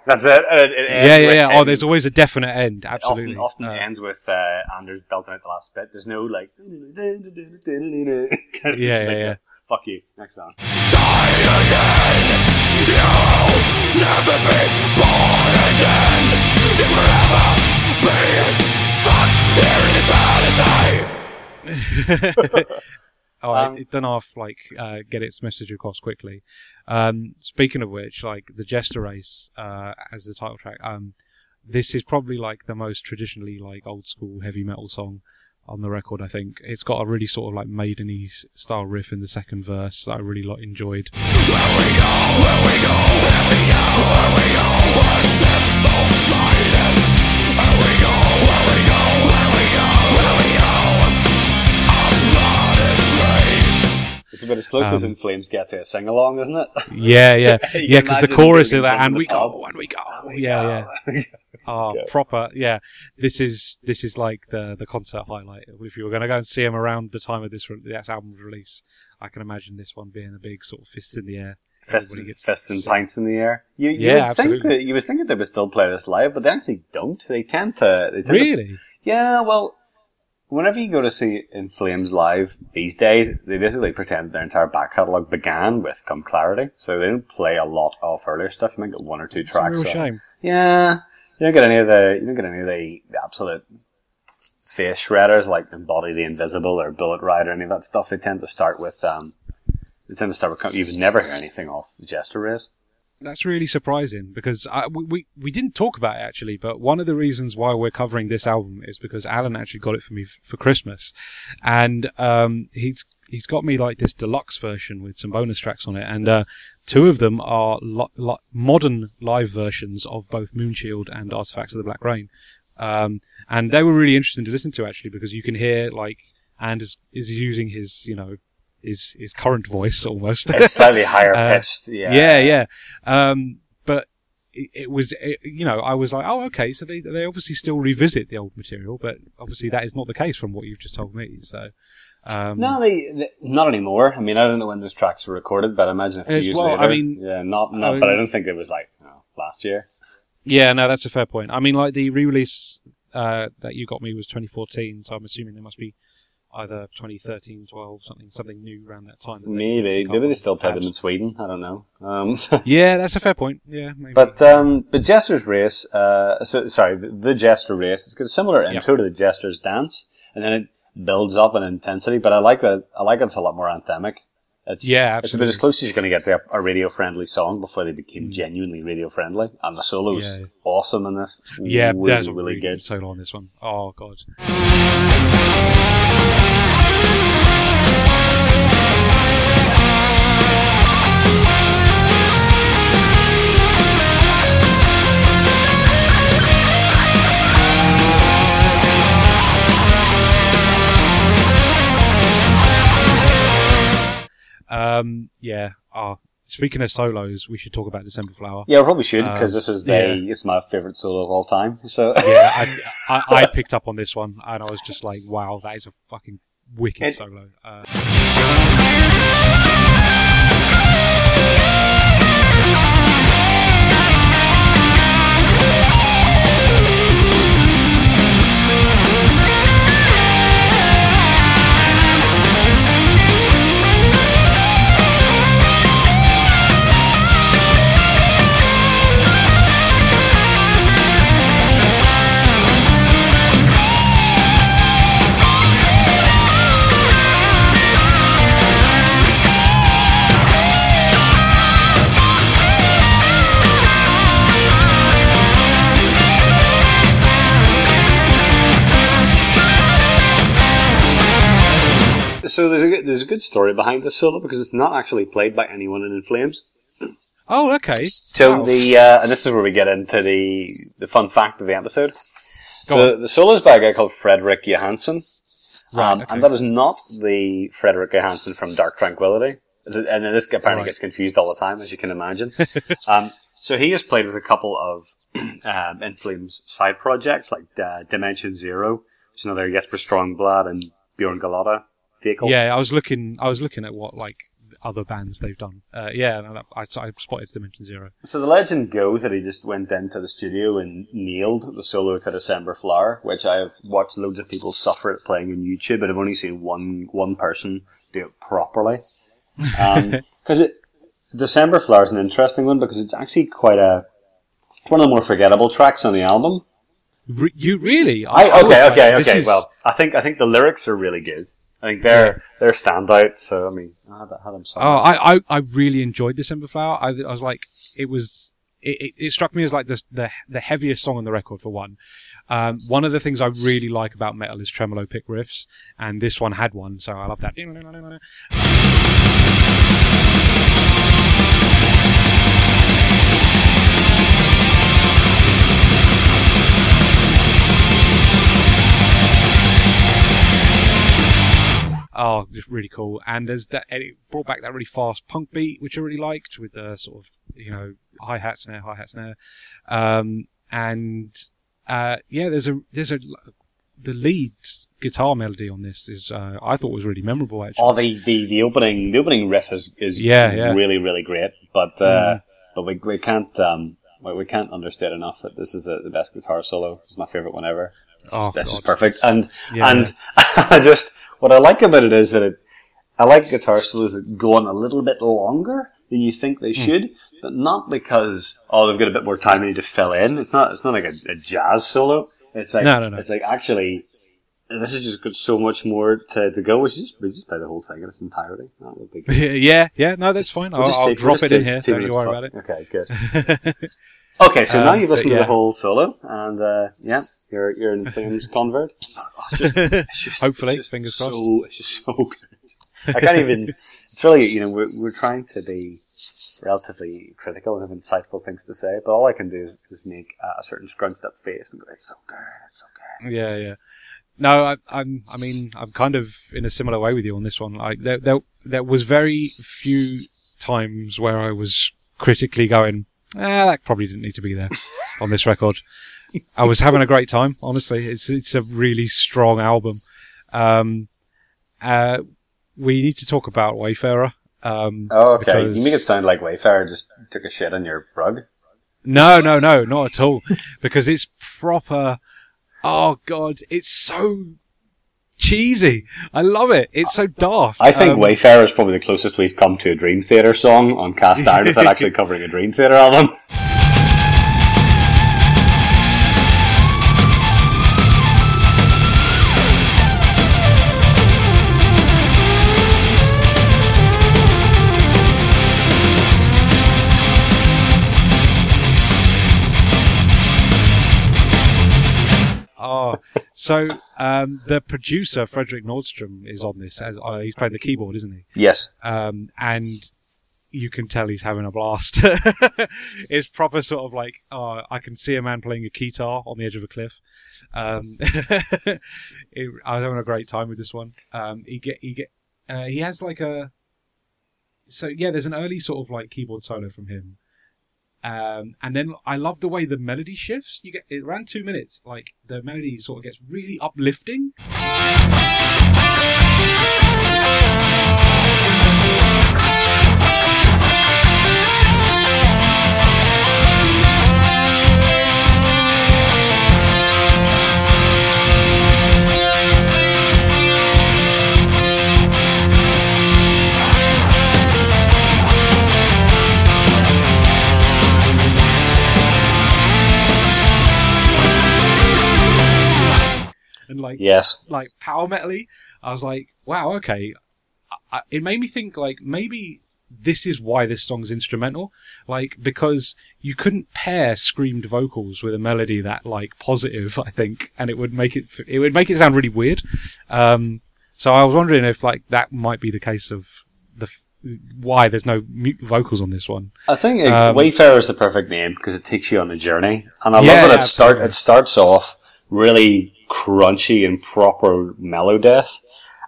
that's it. It, it Yeah, yeah, yeah. Oh, there's always a definite end. It Absolutely. Often, often Uh, ends with uh, Anders belting out the last bit. There's no like. <laughs> Yeah, yeah, yeah. Fuck you. Next song. <laughs> <laughs> Oh, Um, it, done off like uh, get its message across quickly. Um, speaking of which, like the Jester Race uh, as the title track, um, this is probably like the most traditionally like old school heavy metal song on the record. I think it's got a really sort of like maideny style riff in the second verse that I really like, enjoyed. It's about as close as Um, In Flames get to a sing along, isn't it? <laughs> Yeah, yeah, <laughs> yeah. Because the chorus is that, and we pub. go, and we go. Yeah, <laughs> yeah. Oh, Yeah. proper. Yeah, this is this is like the the concert highlight. If you were going to go and see him around the time of this re- this album's release, I can imagine this one being a big sort of fist in the air. Fists and pints in the air. You, you Yeah, would think absolutely. that you would think that they would still play this live, but they actually don't. They tend to. They tend to Really? Yeah, well, whenever you go to see In Flames live these days, they basically pretend their entire back catalogue began with Come Clarity, so they don't play a lot of earlier stuff. You might get one or two It's a tracks. real of- shame. Yeah, you don't get any of the you don't get any of the, the absolute face shredders like Embody the Invisible or Bullet Ride or any of that stuff. They tend to start with um, they tend to start with you would never hear anything off Jester Race. That's really surprising because I, we, we didn't talk about it actually, but one of the reasons why we're covering this album is because Alan actually got it for me f- for Christmas, and um, he's he's got me like this deluxe version with some bonus tracks on it, and uh, two of them are lo- lo- modern live versions of both Moonshield and Artifacts of the Black Rain, um, and they were really interesting to listen to actually because you can hear like Anders is using his you know his his current voice <laughs> almost. It's slightly <laughs> higher Uh, pitched. yeah, yeah, yeah. Um, but it, it was, it, you know, I was like, oh, okay, so they they obviously still revisit the old material, but obviously that is not the case from what you've just told me. So, um, No, they, they not anymore. I mean, I don't know when those tracks were recorded, but I imagine a few years well, later. I mean- yeah, not, not I but I don't think it was like you know, last year. yeah, no, that's a fair point. I mean, like the re-release uh, that you got me was 2014, so I'm assuming there must be either 2013, 12, something something new around that time. that Maybe, maybe they still play them in Sweden. I don't know. Um, <laughs> Yeah, that's a fair point. Yeah, maybe. but um, but Jester's race. Uh, so, sorry, the, the Jester race. It's got a similar intro to the Jester's dance, and then it builds up in intensity. But I like that. I like it's a lot more anthemic. It's, Yeah, It's about as close as you're going to get to a, a radio friendly song before they became genuinely radio friendly. And the solo's Yeah. awesome in this. Yeah, really, a really, really good. good solo on this one. Oh god. Um, yeah. Oh, speaking of solos, we should talk about December Flower. Yeah, we probably should because Um, this is the yeah. it's my favorite solo of all time. So Yeah, I, <laughs> I, I picked up on this one and I was just like, wow, that is a fucking wicked It- solo. Uh, so there's a good, there's a good story behind this solo because it's not actually played by anyone in In Flames. oh, okay. So Wow. the uh, and this is where we get into the the fun fact of the episode. Go So the solo is by a guy called Fredrik Johansson, Right, um, okay. and that is not the Fredrik Johansson from Dark Tranquillity. And this apparently Right. gets confused all the time, as you can imagine. <laughs> um, so he has played with a couple of <clears throat> um, In Flames side projects like uh, Dimension Zero, which is another Jesper Strömblad and Bjorn Gelotte. Vehicle. Yeah, I was looking. I was looking at what like other bands they've done. Uh, yeah, no, I, I spotted Dimension Zero. So the legend goes that he just went into the studio and nailed the solo to December Flower, which I have watched loads of people suffer at playing on YouTube, but I've only seen one one person do it properly. <laughs> Because it December Flower is an interesting one because it's actually quite a one of the more forgettable tracks on the album. Re- you really? I, was okay, okay, okay. is- Well, I think I think the lyrics are really good. I think they're they're standout. So I mean, I had, had them. Oh, I, I, I really enjoyed December Flower. I, I was like, it was, it, it, it struck me as like the, the the heaviest song on the record for one. Um, one of the things I really like about metal is tremolo pick riffs, and this one had one, so I love that. Just really cool. And there's that, and it brought back that really fast punk beat, which I really liked with the sort of, you know, hi hat snare, hi hat snare. Um, and, uh, yeah, there's a, there's a, the lead guitar melody on this is, uh, I thought was really memorable actually. Oh, the, the, the opening the opening riff is, is Yeah, yeah. really really great, but uh, but we, we can't um we, we can't understate enough that this is a, the best guitar solo. It's my favorite one ever. It's, Oh, this is perfect, and Yeah, and <laughs> I just what I like about it is that it I like guitar solos that go on a little bit longer than you think Hmm. they should, but not because oh they've got a bit more time they need to fill in. It's not it's not like a, a jazz solo. It's like No, no, no. it's like actually this has just got so much more to, to go. We should just, we just play the whole thing in its entirety. That would be good. yeah, yeah, no, that's fine. We'll I'll, just I'll take- we'll drop it in here. Don't you worry about it. Okay, good. <laughs> Okay, so now Um, you've but listened to the whole solo, and uh, yeah, you're you're In Flames <laughs> convert. Oh, it's just- it's <laughs> just- Hopefully, it's just fingers so, crossed. It's just so good. I can't even. <laughs> It's really you know we're we're trying to be relatively critical and have insightful things to say, but all I can do is, is make uh, a certain scrunched up face and go, "It's so good, it's so good." Yeah, yeah. No, I, I'm. I mean, I'm kind of in a similar way with you on this one. Like, there, there, there was very few times where I was critically going, ah, that probably didn't need to be there <laughs> on this record. I was having a great time. Honestly, it's it's a really strong album. Um, uh, we need to talk about Wayfarer. Um, Oh, okay. You make it sound like Wayfarer just took a shit on your rug. No, no, no, not at all. <laughs> Because it's proper. Oh god, it's so cheesy. I love it. It's so daft. I think Um, Wayfarer is probably the closest we've come to a Dream Theater song on Cast Iron without actually <laughs> covering a Dream Theater album. So um, the producer Fredrik Nordström is on this. As uh, he's playing the keyboard, isn't he? Yes. Um, and you can tell he's having a blast. <laughs> it's proper sort of like, oh, I can see a man playing a guitar on the edge of a cliff. Um, <laughs> it, I was having a great time with this one. Um, he get he get uh, he has like a so yeah, there's an early sort of like keyboard solo from him. Um, and then I love the way the melody shifts. You get it around two minutes, like the melody sort of gets really uplifting. And like Yes. like power metally. I was like, wow, okay. I, it made me think like maybe this is why this song's instrumental, like because you couldn't pair screamed vocals with a melody that like positive, I think, and it would make it it would make it sound really weird. Um, so I was wondering if like that might be the case of the why there's no mute vocals on this one. I think Um, Wayfarer is the perfect name because it takes you on a journey, and I Yeah, love that it start it starts off really crunchy and proper melodeath,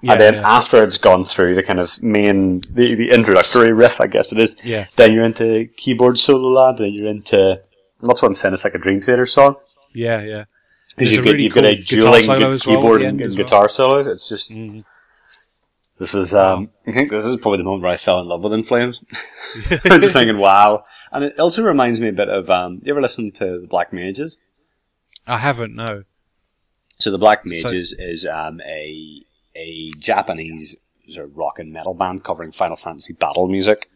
Yeah, and then yeah. after it's gone through the kind of main the, the introductory riff, I guess it is. Yeah. Then you're into keyboard solo land, then you're into that's what I'm saying. It's like a Dream Theater song Yeah, yeah. because you get really you've got a dueling gu- well keyboard and, and well. guitar solo. It's just Mhm. this is um I think this is probably the moment where I fell in love with In Flames. <laughs> I was thinking, wow, and it also reminds me a bit of um. You ever listen to the Black Mages? I haven't no. So the Black So- Mages is um, a a Japanese sort of rock and metal band covering Final Fantasy battle music.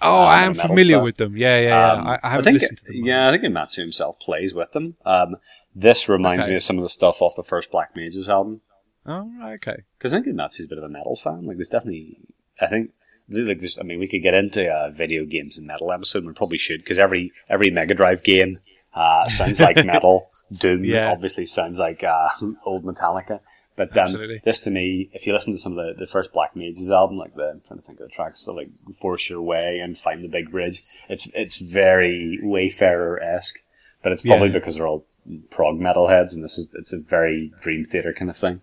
Oh, Um, I am familiar stuff. with them. Yeah, yeah, yeah. Um, I, I haven't think, listened to them. Yeah, I think Uematsu himself plays with them. Um, this reminds Okay. me of some of the stuff off the first Black Mages album Oh, right, okay. because I think Uematsu's a bit of a metal fan. Like, there's definitely, I think. Like this, I mean, we could get into a video games and metal episode. We probably should because every every Mega Drive game uh, sounds like <laughs> metal. Doom Yeah. obviously sounds like uh, <laughs> old Metallica. But um, this to me, if you listen to some of the, the first Black Mages album, like the I'm trying to think of the tracks, so like Force Your Way and Find the Big Bridge, it's it's very Wayfarer esque, but it's probably Yeah. because they're all prog metal heads, and this is it's a very Dream Theater kind of thing.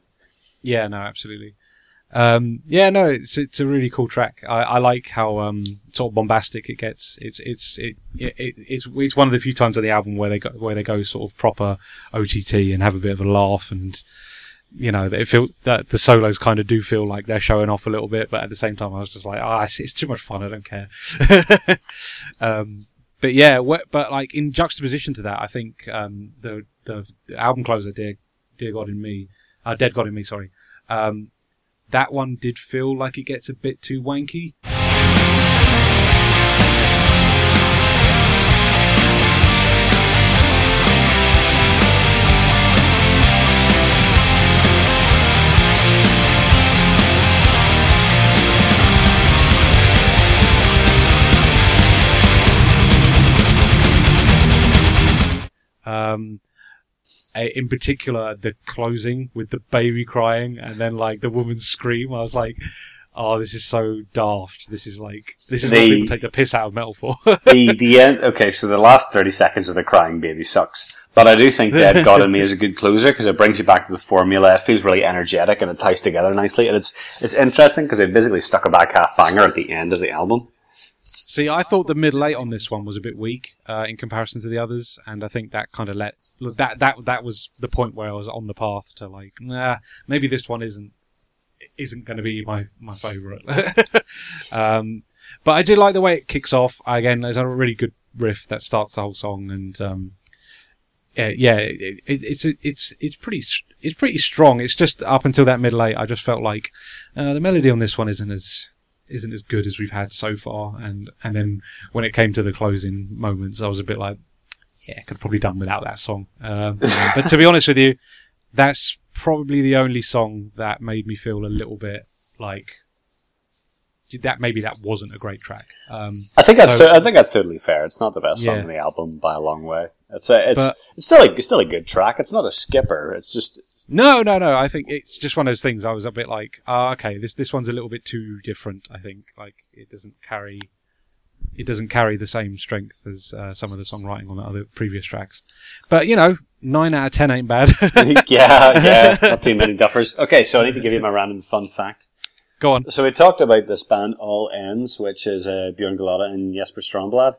Yeah, no, absolutely. Um, yeah, no, it's it's a really cool track. I, I like how um, sort of bombastic it gets. It's it's it, it, it's it's one of the few times on the album where they go where they go sort of proper OTT and have a bit of a laugh and you know it feels that the solos kind of do feel like they're showing off a little bit, but at the same time I was just like, ah, it's, it's too much fun. I don't care. <laughs> um, but yeah, but like in juxtaposition to that, I think um, the, the the album closer, dear dear God in me, uh, dead God in me, sorry. Um, that one did feel like it gets a bit too wanky. In particular, the closing with the baby crying and then like the woman's scream. I was like, oh, this is so daft. This is like, this is what The- people take the piss out of metal for. <laughs> the the <laughs> end. Okay, so the last thirty seconds of the crying baby sucks, but I do think Dead <laughs> God in Me is a good closer because it brings you back to the formula. It feels really energetic and it ties together nicely, and it's it's interesting because they basically stuck a back half banger at the end of the album. See, I thought the middle eight on this one was a bit weak uh, in comparison to the others, and I think that kind of let that that that was the point where I was on the path to like, nah, maybe this one isn't isn't going to be my my favorite. <laughs> um, but I do like the way it kicks off. Again, there's a really good riff that starts the whole song, and um, yeah, yeah, it, it, it's it's it's pretty it's pretty strong. It's just up until that middle eight, I just felt like uh, the melody on this one isn't as isn't as good as we've had so far. And and then when it came to the closing moments, I was a bit like, yeah, could have probably done without that song. Um, <laughs> but to be honest with you, that's probably the only song that made me feel a little bit like. that maybe that wasn't a great track. Um, I think that's So- to- I think that's totally fair. It's not the best song Yeah. on the album by a long way. It's a, it's But- it's still a, it's still a good track. It's not a skipper. It's just no, no, no. I think it's just one of those things. I was a bit like, oh, okay, this this one's a little bit too different. I think like it doesn't carry. It doesn't carry the same strength as uh, some of the songwriting on the other previous tracks, but you know, nine out of ten ain't bad. <laughs> yeah, yeah, <laughs> not too many duffers. Okay, so I need to give you my random fun fact. Go on. So we talked about this band All Ends, which is uh, Björn Gelotte and Jesper Stromblad.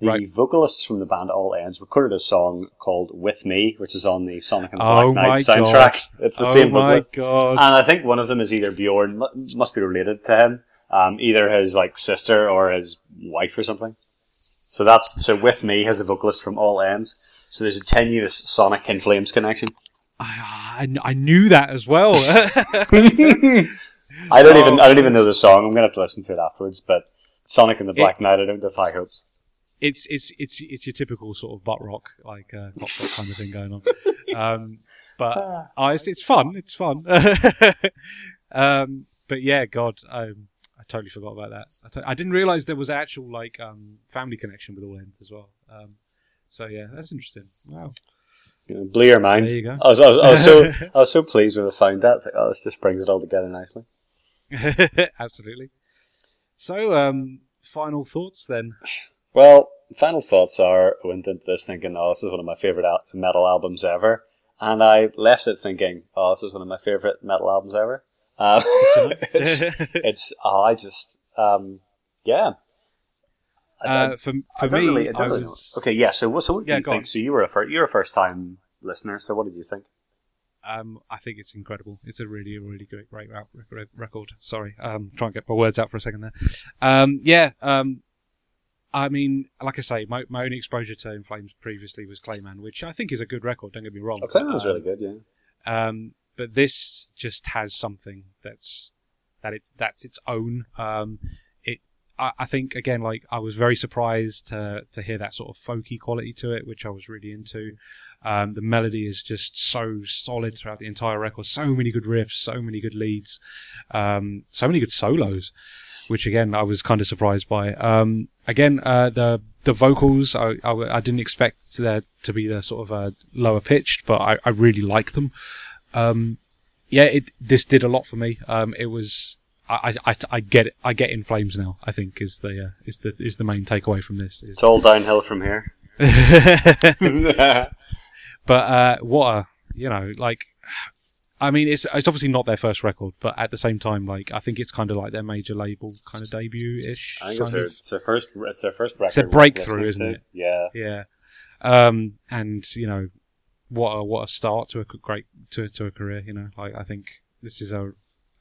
The Right. vocalists from the band All Ends recorded a song called "With Me," which is on the Sonic and the Oh Black Knight soundtrack. God. It's the oh same my vocalist, god! and I think one of them is either Bjorn, must be related to him, um, either his like sister or his wife or something. So that's so "With Me" has a vocalist from All Ends. So there's a tenuous Sonic and Flames connection. I, I, I knew that as well. I don't Oh. even I don't even know the song. I'm gonna have to listen to it afterwards. But Sonic and the Black Knight, I don't defy hopes. It's it's it's it's your typical sort of butt rock, like uh, rock kind of thing going on. <laughs> Um, but uh, it's, it's fun. It's fun. <laughs> um, but yeah, God, um, I totally forgot about that. I, to- I didn't realize there was actual like um, family connection with all ends as well. Um, so yeah, that's interesting. Wow. You know, blew your mind. There you go. I was, I was, I was so <laughs> I was so pleased when I found that. Like, oh, this just brings it all together nicely. Absolutely. So, um, final thoughts then. Well, final thoughts are: I went into this thinking, oh, this is one of my favorite al- metal albums ever, and I left it thinking, oh, this is one of my favorite metal albums ever. Um, <laughs> it's, it's oh, I just um, yeah. Uh, for for me, really- I I really was okay. Yeah. So what? So what do Yeah, you think? on. So you were a fir- you're a first time listener. So what did you think? Um, I think it's incredible. It's a really, really good, great record. Sorry, um, try and get my words out for a second there. Um, yeah, um, I mean, like I say, my, my only exposure to In Flames previously was Clayman, which I think is a good record. Don't get me wrong. Okay, that was Um, really good. Yeah. um, but this just has something that's that it's that's its own. Um, I, I think again, like I was very surprised to to hear that sort of folky quality to it, which I was really into. Um, the melody is just so solid throughout the entire record. So many good riffs, so many good leads, um, so many good solos, which again I was kind of surprised by. Um, again, uh, the the vocals I, I, I didn't expect there to be the sort of uh, lower pitched, but I, I really like them. Um, yeah, it this did a lot for me. Um, it was I, I, I get it. I get in flames now. I think is the uh, is the is the main takeaway from this. Is It's all downhill from here. <laughs> <laughs> but uh, what a you know like. I mean, it's it's obviously not their first record, but at the same time, like I think it's kind of like their major label kind of debut ish. I think it's their, it's their first. It's their first record. It's a breakthrough, isn't it? Yeah. Yeah. Um, and you know, what a what a start to a great to to a career. You know, like I think this is a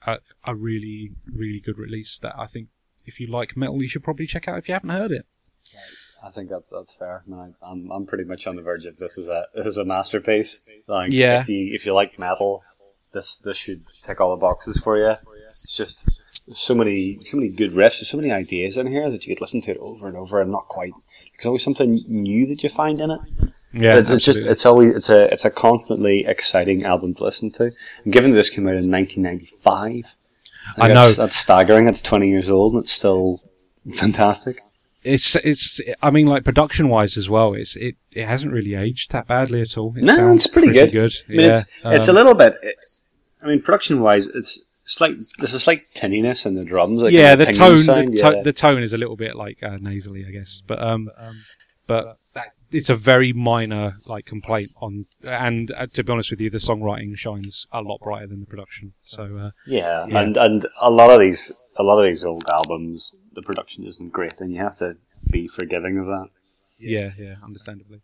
a, a really really good release that I think if you like metal, you should probably check out if you haven't heard it. I think that's that's fair. I mean, I, I'm I'm pretty much on the verge of this is a this is a masterpiece. Like, Yeah. If you if you like metal, this this should tick all the boxes for you. It's just so many so many good riffs. There's so many ideas in here that you could listen to it over and over and not quite. There's always something new that you find in it. Yeah, it's, it's just it's always it's a it's a constantly exciting album to listen to. And given this came out in 1995, think I that's- know. that's staggering. It's 20 years old and it's still fantastic. it's it's. I mean, like production wise as well. It's it it hasn't really aged that badly at all. It No, it's pretty good. good. I mean, yeah. it's it's a um, little bit. I mean, production wise, it's slight. There's a slight tinniness in the drums. Like yeah, the tone, the, to- yeah. the tone is a little bit like uh, nasally, I guess. But um, but that, it's a very minor like complaint on. And uh, to be honest with you, the songwriting shines a lot brighter than the production. So uh, yeah, yeah. and and a lot of these a lot of these old albums, the production isn't great, and you have to be forgiving of that. yeah, yeah, understandably.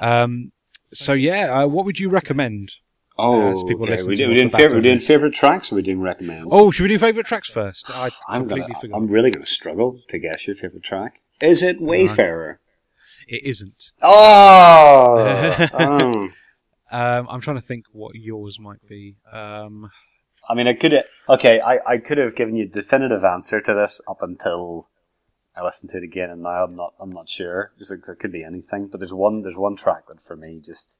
Um, so yeah, uh, what would you recommend? Oh, as people okay. We to do, we off doing favorite, we of doing it. favorite tracks, or we're doing recommends? Oh, should we do favorite tracks first? I I'm completely gonna, forgot. I'm really gonna struggle to guess your favorite track. Is it Wayfarer? It isn't. Oh, oh. <laughs> Um, I'm trying to think what yours might be. Um, I mean, I could okay. I, I could have given you a definitive answer to this up until I listened to it again, and now I'm not. I'm not sure. Just like, there could be anything, but there's one. There's one track that for me just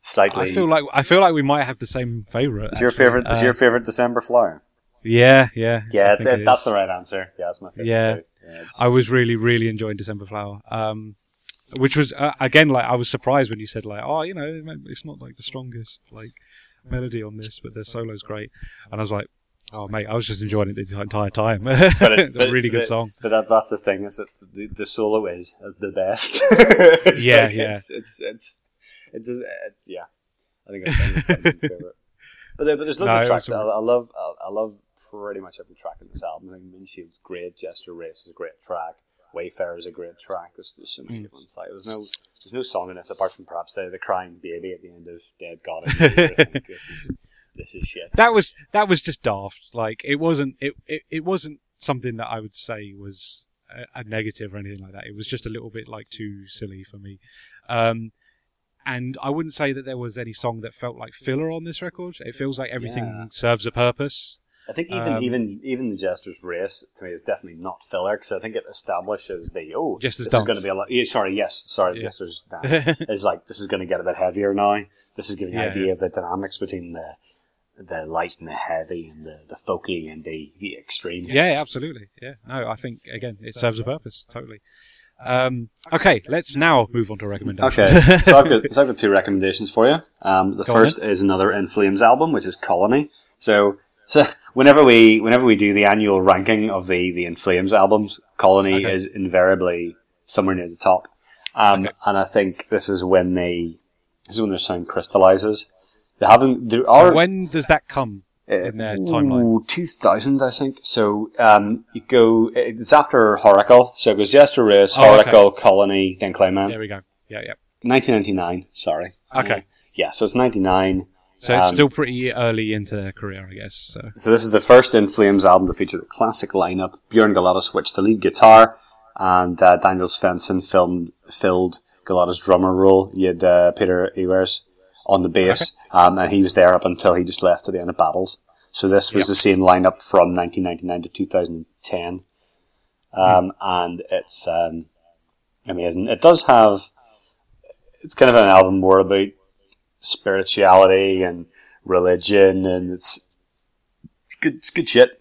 slightly. I feel like I feel like we might have the same favorite. is your actually. favorite? Is Uh, your favorite December Flower? Yeah, yeah, Yeah, it's, it, it that's the right answer. Yeah, that's my favorite Yeah. too. Yeah, I was really, really enjoying December Flower. Um, which was uh, again like I was surprised when you said like, oh, you know, it's not like the strongest like melody on this, but the solo's great. And I was like, oh mate, I was just enjoying it the entire time. But it- <laughs> it's a really good song. But that, that's the thing is that the, the solo is the best. <laughs> Yeah, like, yeah. It's, it's, it's, it does, it, yeah. I think it's, I think it's probably my favorite. <laughs> But, there- but there's lots No, of tracks. was I, love, I, I love pretty much every track in this album. I think Windshield's great. Jester Race is a great track. Wayfarer is a great track. There's, there's so many Mm. good ones. Like there's no, there's no song in this apart from perhaps the, the crying baby at the end of Dead God. <laughs> This is, this is shit. That was that was just daft. Like it wasn't it it, it wasn't something that I would say was a, a negative or anything like that. It was just a little bit like too silly for me. Um, and I wouldn't say that there was any song that felt like filler on this record. It feels like everything Yeah. serves a purpose. I think even Um, even even the Jester's race to me is definitely not filler because I think it establishes the oh Jester's this is dance. going to be a lot. Yeah, sorry, yes, sorry, Yeah. Jester's <laughs> dance is like this is going to get a bit heavier now. This is giving Yeah, an idea yeah. of the dynamics between the the light and the heavy and the, the folky and the, the extreme. Yeah, absolutely. Yeah, no, I think again it serves a purpose totally. Um, okay, let's now move on to recommendations. Okay, <laughs> so I've got so I've got two recommendations for you. Um, the Go first is another In Flames album, which is Colony. So, so whenever we whenever we do the annual ranking of the the In Flames albums, Colony Okay. is invariably somewhere near the top. Um, Okay. and I think this is when they this is when their sound crystallizes. They haven't. There so are when does that come in their timeline? Two thousand, I think. So um, you go. It's after Whoracle. So it goes Jester Race, Oh, okay. Whoracle, Colony, then Clayman. There we go. Yeah, yeah. 1999. Sorry. Okay. Uh, yeah, so it's 99. So it's Um, still pretty early into their career, I guess. So So this is the first In Flames album to feature the classic lineup. Bjorn Gelotte switched to lead guitar, and uh, Daniel Svensson filmed, filled Gelotte's drummer role. You had uh, Peter Iwers on the bass, um, and he was there up until he just left at the end of Battles. So this was Yep. the same lineup from 1999 to 2010. Um, and it's um, amazing. It does have, it's kind of an album more about spirituality and religion, and it's it's good. It's good shit.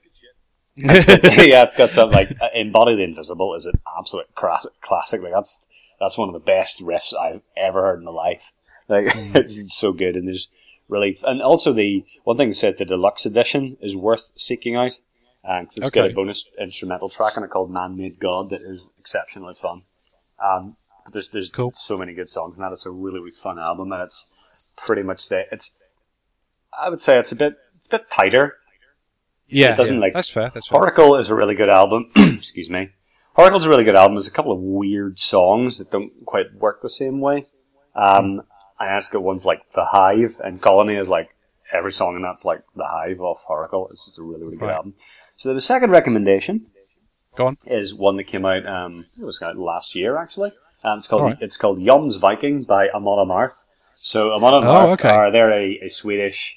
It's good. <laughs> yeah, it's got something like uh, "Embody the Invisible" is an absolute classic. Classic. Like that's that's one of the best riffs I've ever heard in my life. Like <laughs> it's so good, and there's really and also the one thing that said the deluxe edition is worth seeking out because it's got a bonus instrumental track on it called "Man Made God" that is exceptionally fun. Um, there's there's Cool. so many good songs in that. It's a really really fun album, and it's pretty much there. it's. I would say it's a bit it's a bit tighter. yeah, it doesn't, yeah. like- that's fair. That's fair. Whoracle is a really good album. <clears throat> Excuse me. Whoracle's a really good album. There's a couple of weird songs that don't quite work the same way. Um, ask it's ones like The Hive and Colony is like every song in that's like The Hive off Oracle. It's just a really, really good Right. album. So the second recommendation Go on. is one that came out, um, it was out last year actually. Um, it's called Alright. it's called Jomsviking by Amon Amarth. So Amon Oh, Amarth okay. are they're a, a Swedish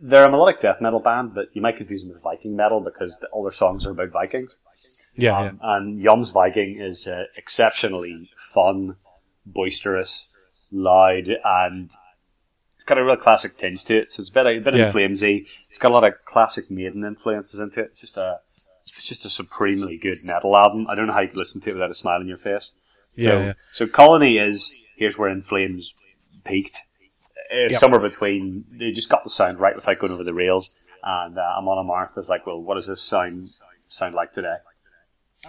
they're a melodic death metal band, but you might confuse them with Viking metal because the, all their songs are about Vikings. Yeah, Um, And Jomsviking is uh, exceptionally fun, boisterous, loud, and it's got a real classic tinge to it. So it's a bit, a bit Yeah. inflamesy. It's got a lot of classic Maiden influences into it. It's just a, it's just a supremely good metal album. I don't know how you can listen to it without a smile on your face. yeah, So, yeah. so Colony is here's where In Flames peaked. Yep. somewhere between they just got the sound right without going over the rails, and uh, Amon Amarth was like, well, what does this sound sound like today?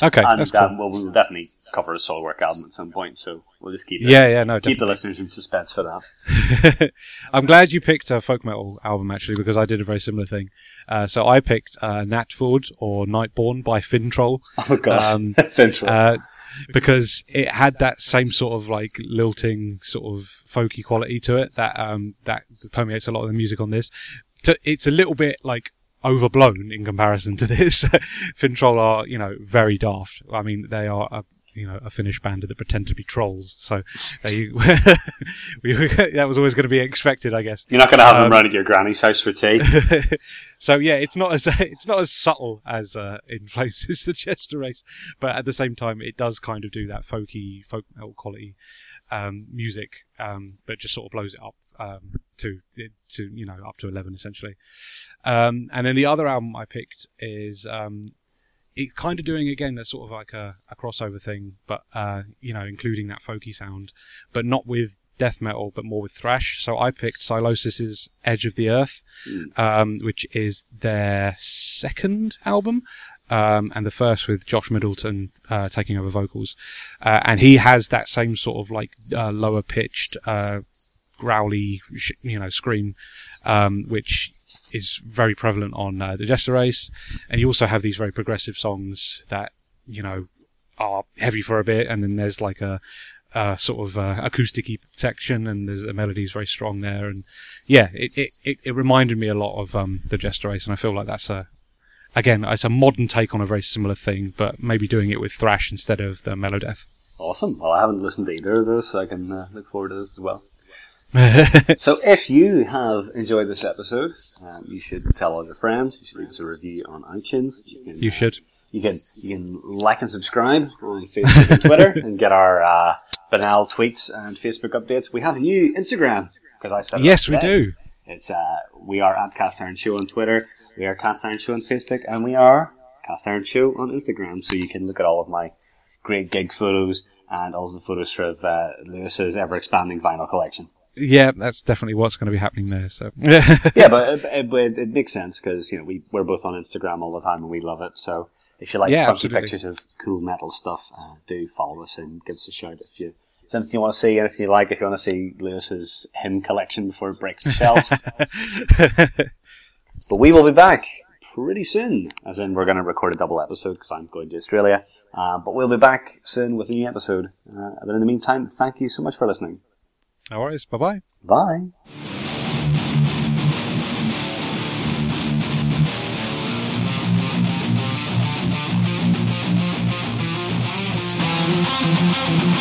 Okay, and that's cool. um, well, we'll definitely cover a solo work album at some point, so we'll just keep it, yeah, yeah, no, keep the listeners in suspense for that. <laughs> I'm glad you picked a folk metal album actually because I did a very similar thing. Uh, so I picked uh, Nattfödd or Nightborn by Finntroll. <laughs> Oh gosh, Um, <laughs> Finntroll. uh, because it had that same sort of like lilting sort of folky quality to it that um, that permeates a lot of the music on this. So it's a little bit like overblown in comparison to this. <laughs> Finntroll are you know very daft. I mean they are a you know a Finnish band that pretend to be trolls. So they <laughs> <laughs> we, that was always going to be expected, I guess. You're not going to have um, them round at your granny's house for tea. so yeah, it's not as it's not as subtle as uh, in Flames is the Jester race, but at the same time, it does kind of do that folky folk metal quality um, music, um, but just sort of blows it up um, to to you know up to eleven essentially. Um, and then the other album I picked is um, it's kind of doing again a sort of like a, a crossover thing, but uh, you know including that folky sound, but not with death metal, but more with thrash. So I picked Sylosis's Edge of the Earth, um, which is their second album. Um, and the first with Josh Middleton uh, taking over vocals, uh, and he has that same sort of like uh, lower pitched, uh, growly, you know, scream, um, which is very prevalent on uh, the Jester Race. And you also have these very progressive songs that you know are heavy for a bit, and then there's like a, a sort of uh, acousticy section, and there's the melody is very strong there, and yeah, it, it, it, it reminded me a lot of um, the Jester Race, and I feel like that's a again it's a modern take on a very similar thing, but maybe doing it with thrash instead of the melodeath. Awesome. Well, I haven't listened to either of those, so I can uh, look forward to this as well. <laughs> So, if you have enjoyed this episode, um, you should tell all your friends. You should leave us a review on iTunes. You can, you should. You can you can like and subscribe on Facebook and Twitter, <laughs> and get our uh, banal tweets and Facebook updates. We have a new Instagram because I said Yes, we do. It's uh, we are at Cast Iron Show on Twitter. We are Cast Iron Show on Facebook, and we are Cast Iron Show on Instagram. So you can look at all of my great gig photos and all of the photos of uh, Lewis's ever expanding vinyl collection. Yeah, that's definitely what's going to be happening there. So yeah, <laughs> but it, it, it, it makes sense because you know we we're both on Instagram all the time and we love it. So if you like Yeah, funky absolutely. pictures of cool metal stuff, uh, do follow us and give us a shout if you. If anything you want to see, anything you like, if you want to see Lewis's hymn collection before it breaks the shelves. <laughs> but we will be back pretty soon, as in we're going to record a double episode because I'm going to Australia. Uh, but we'll be back soon with a new episode. Uh, but in the meantime, thank you so much for listening. No worries. Bye bye. Thank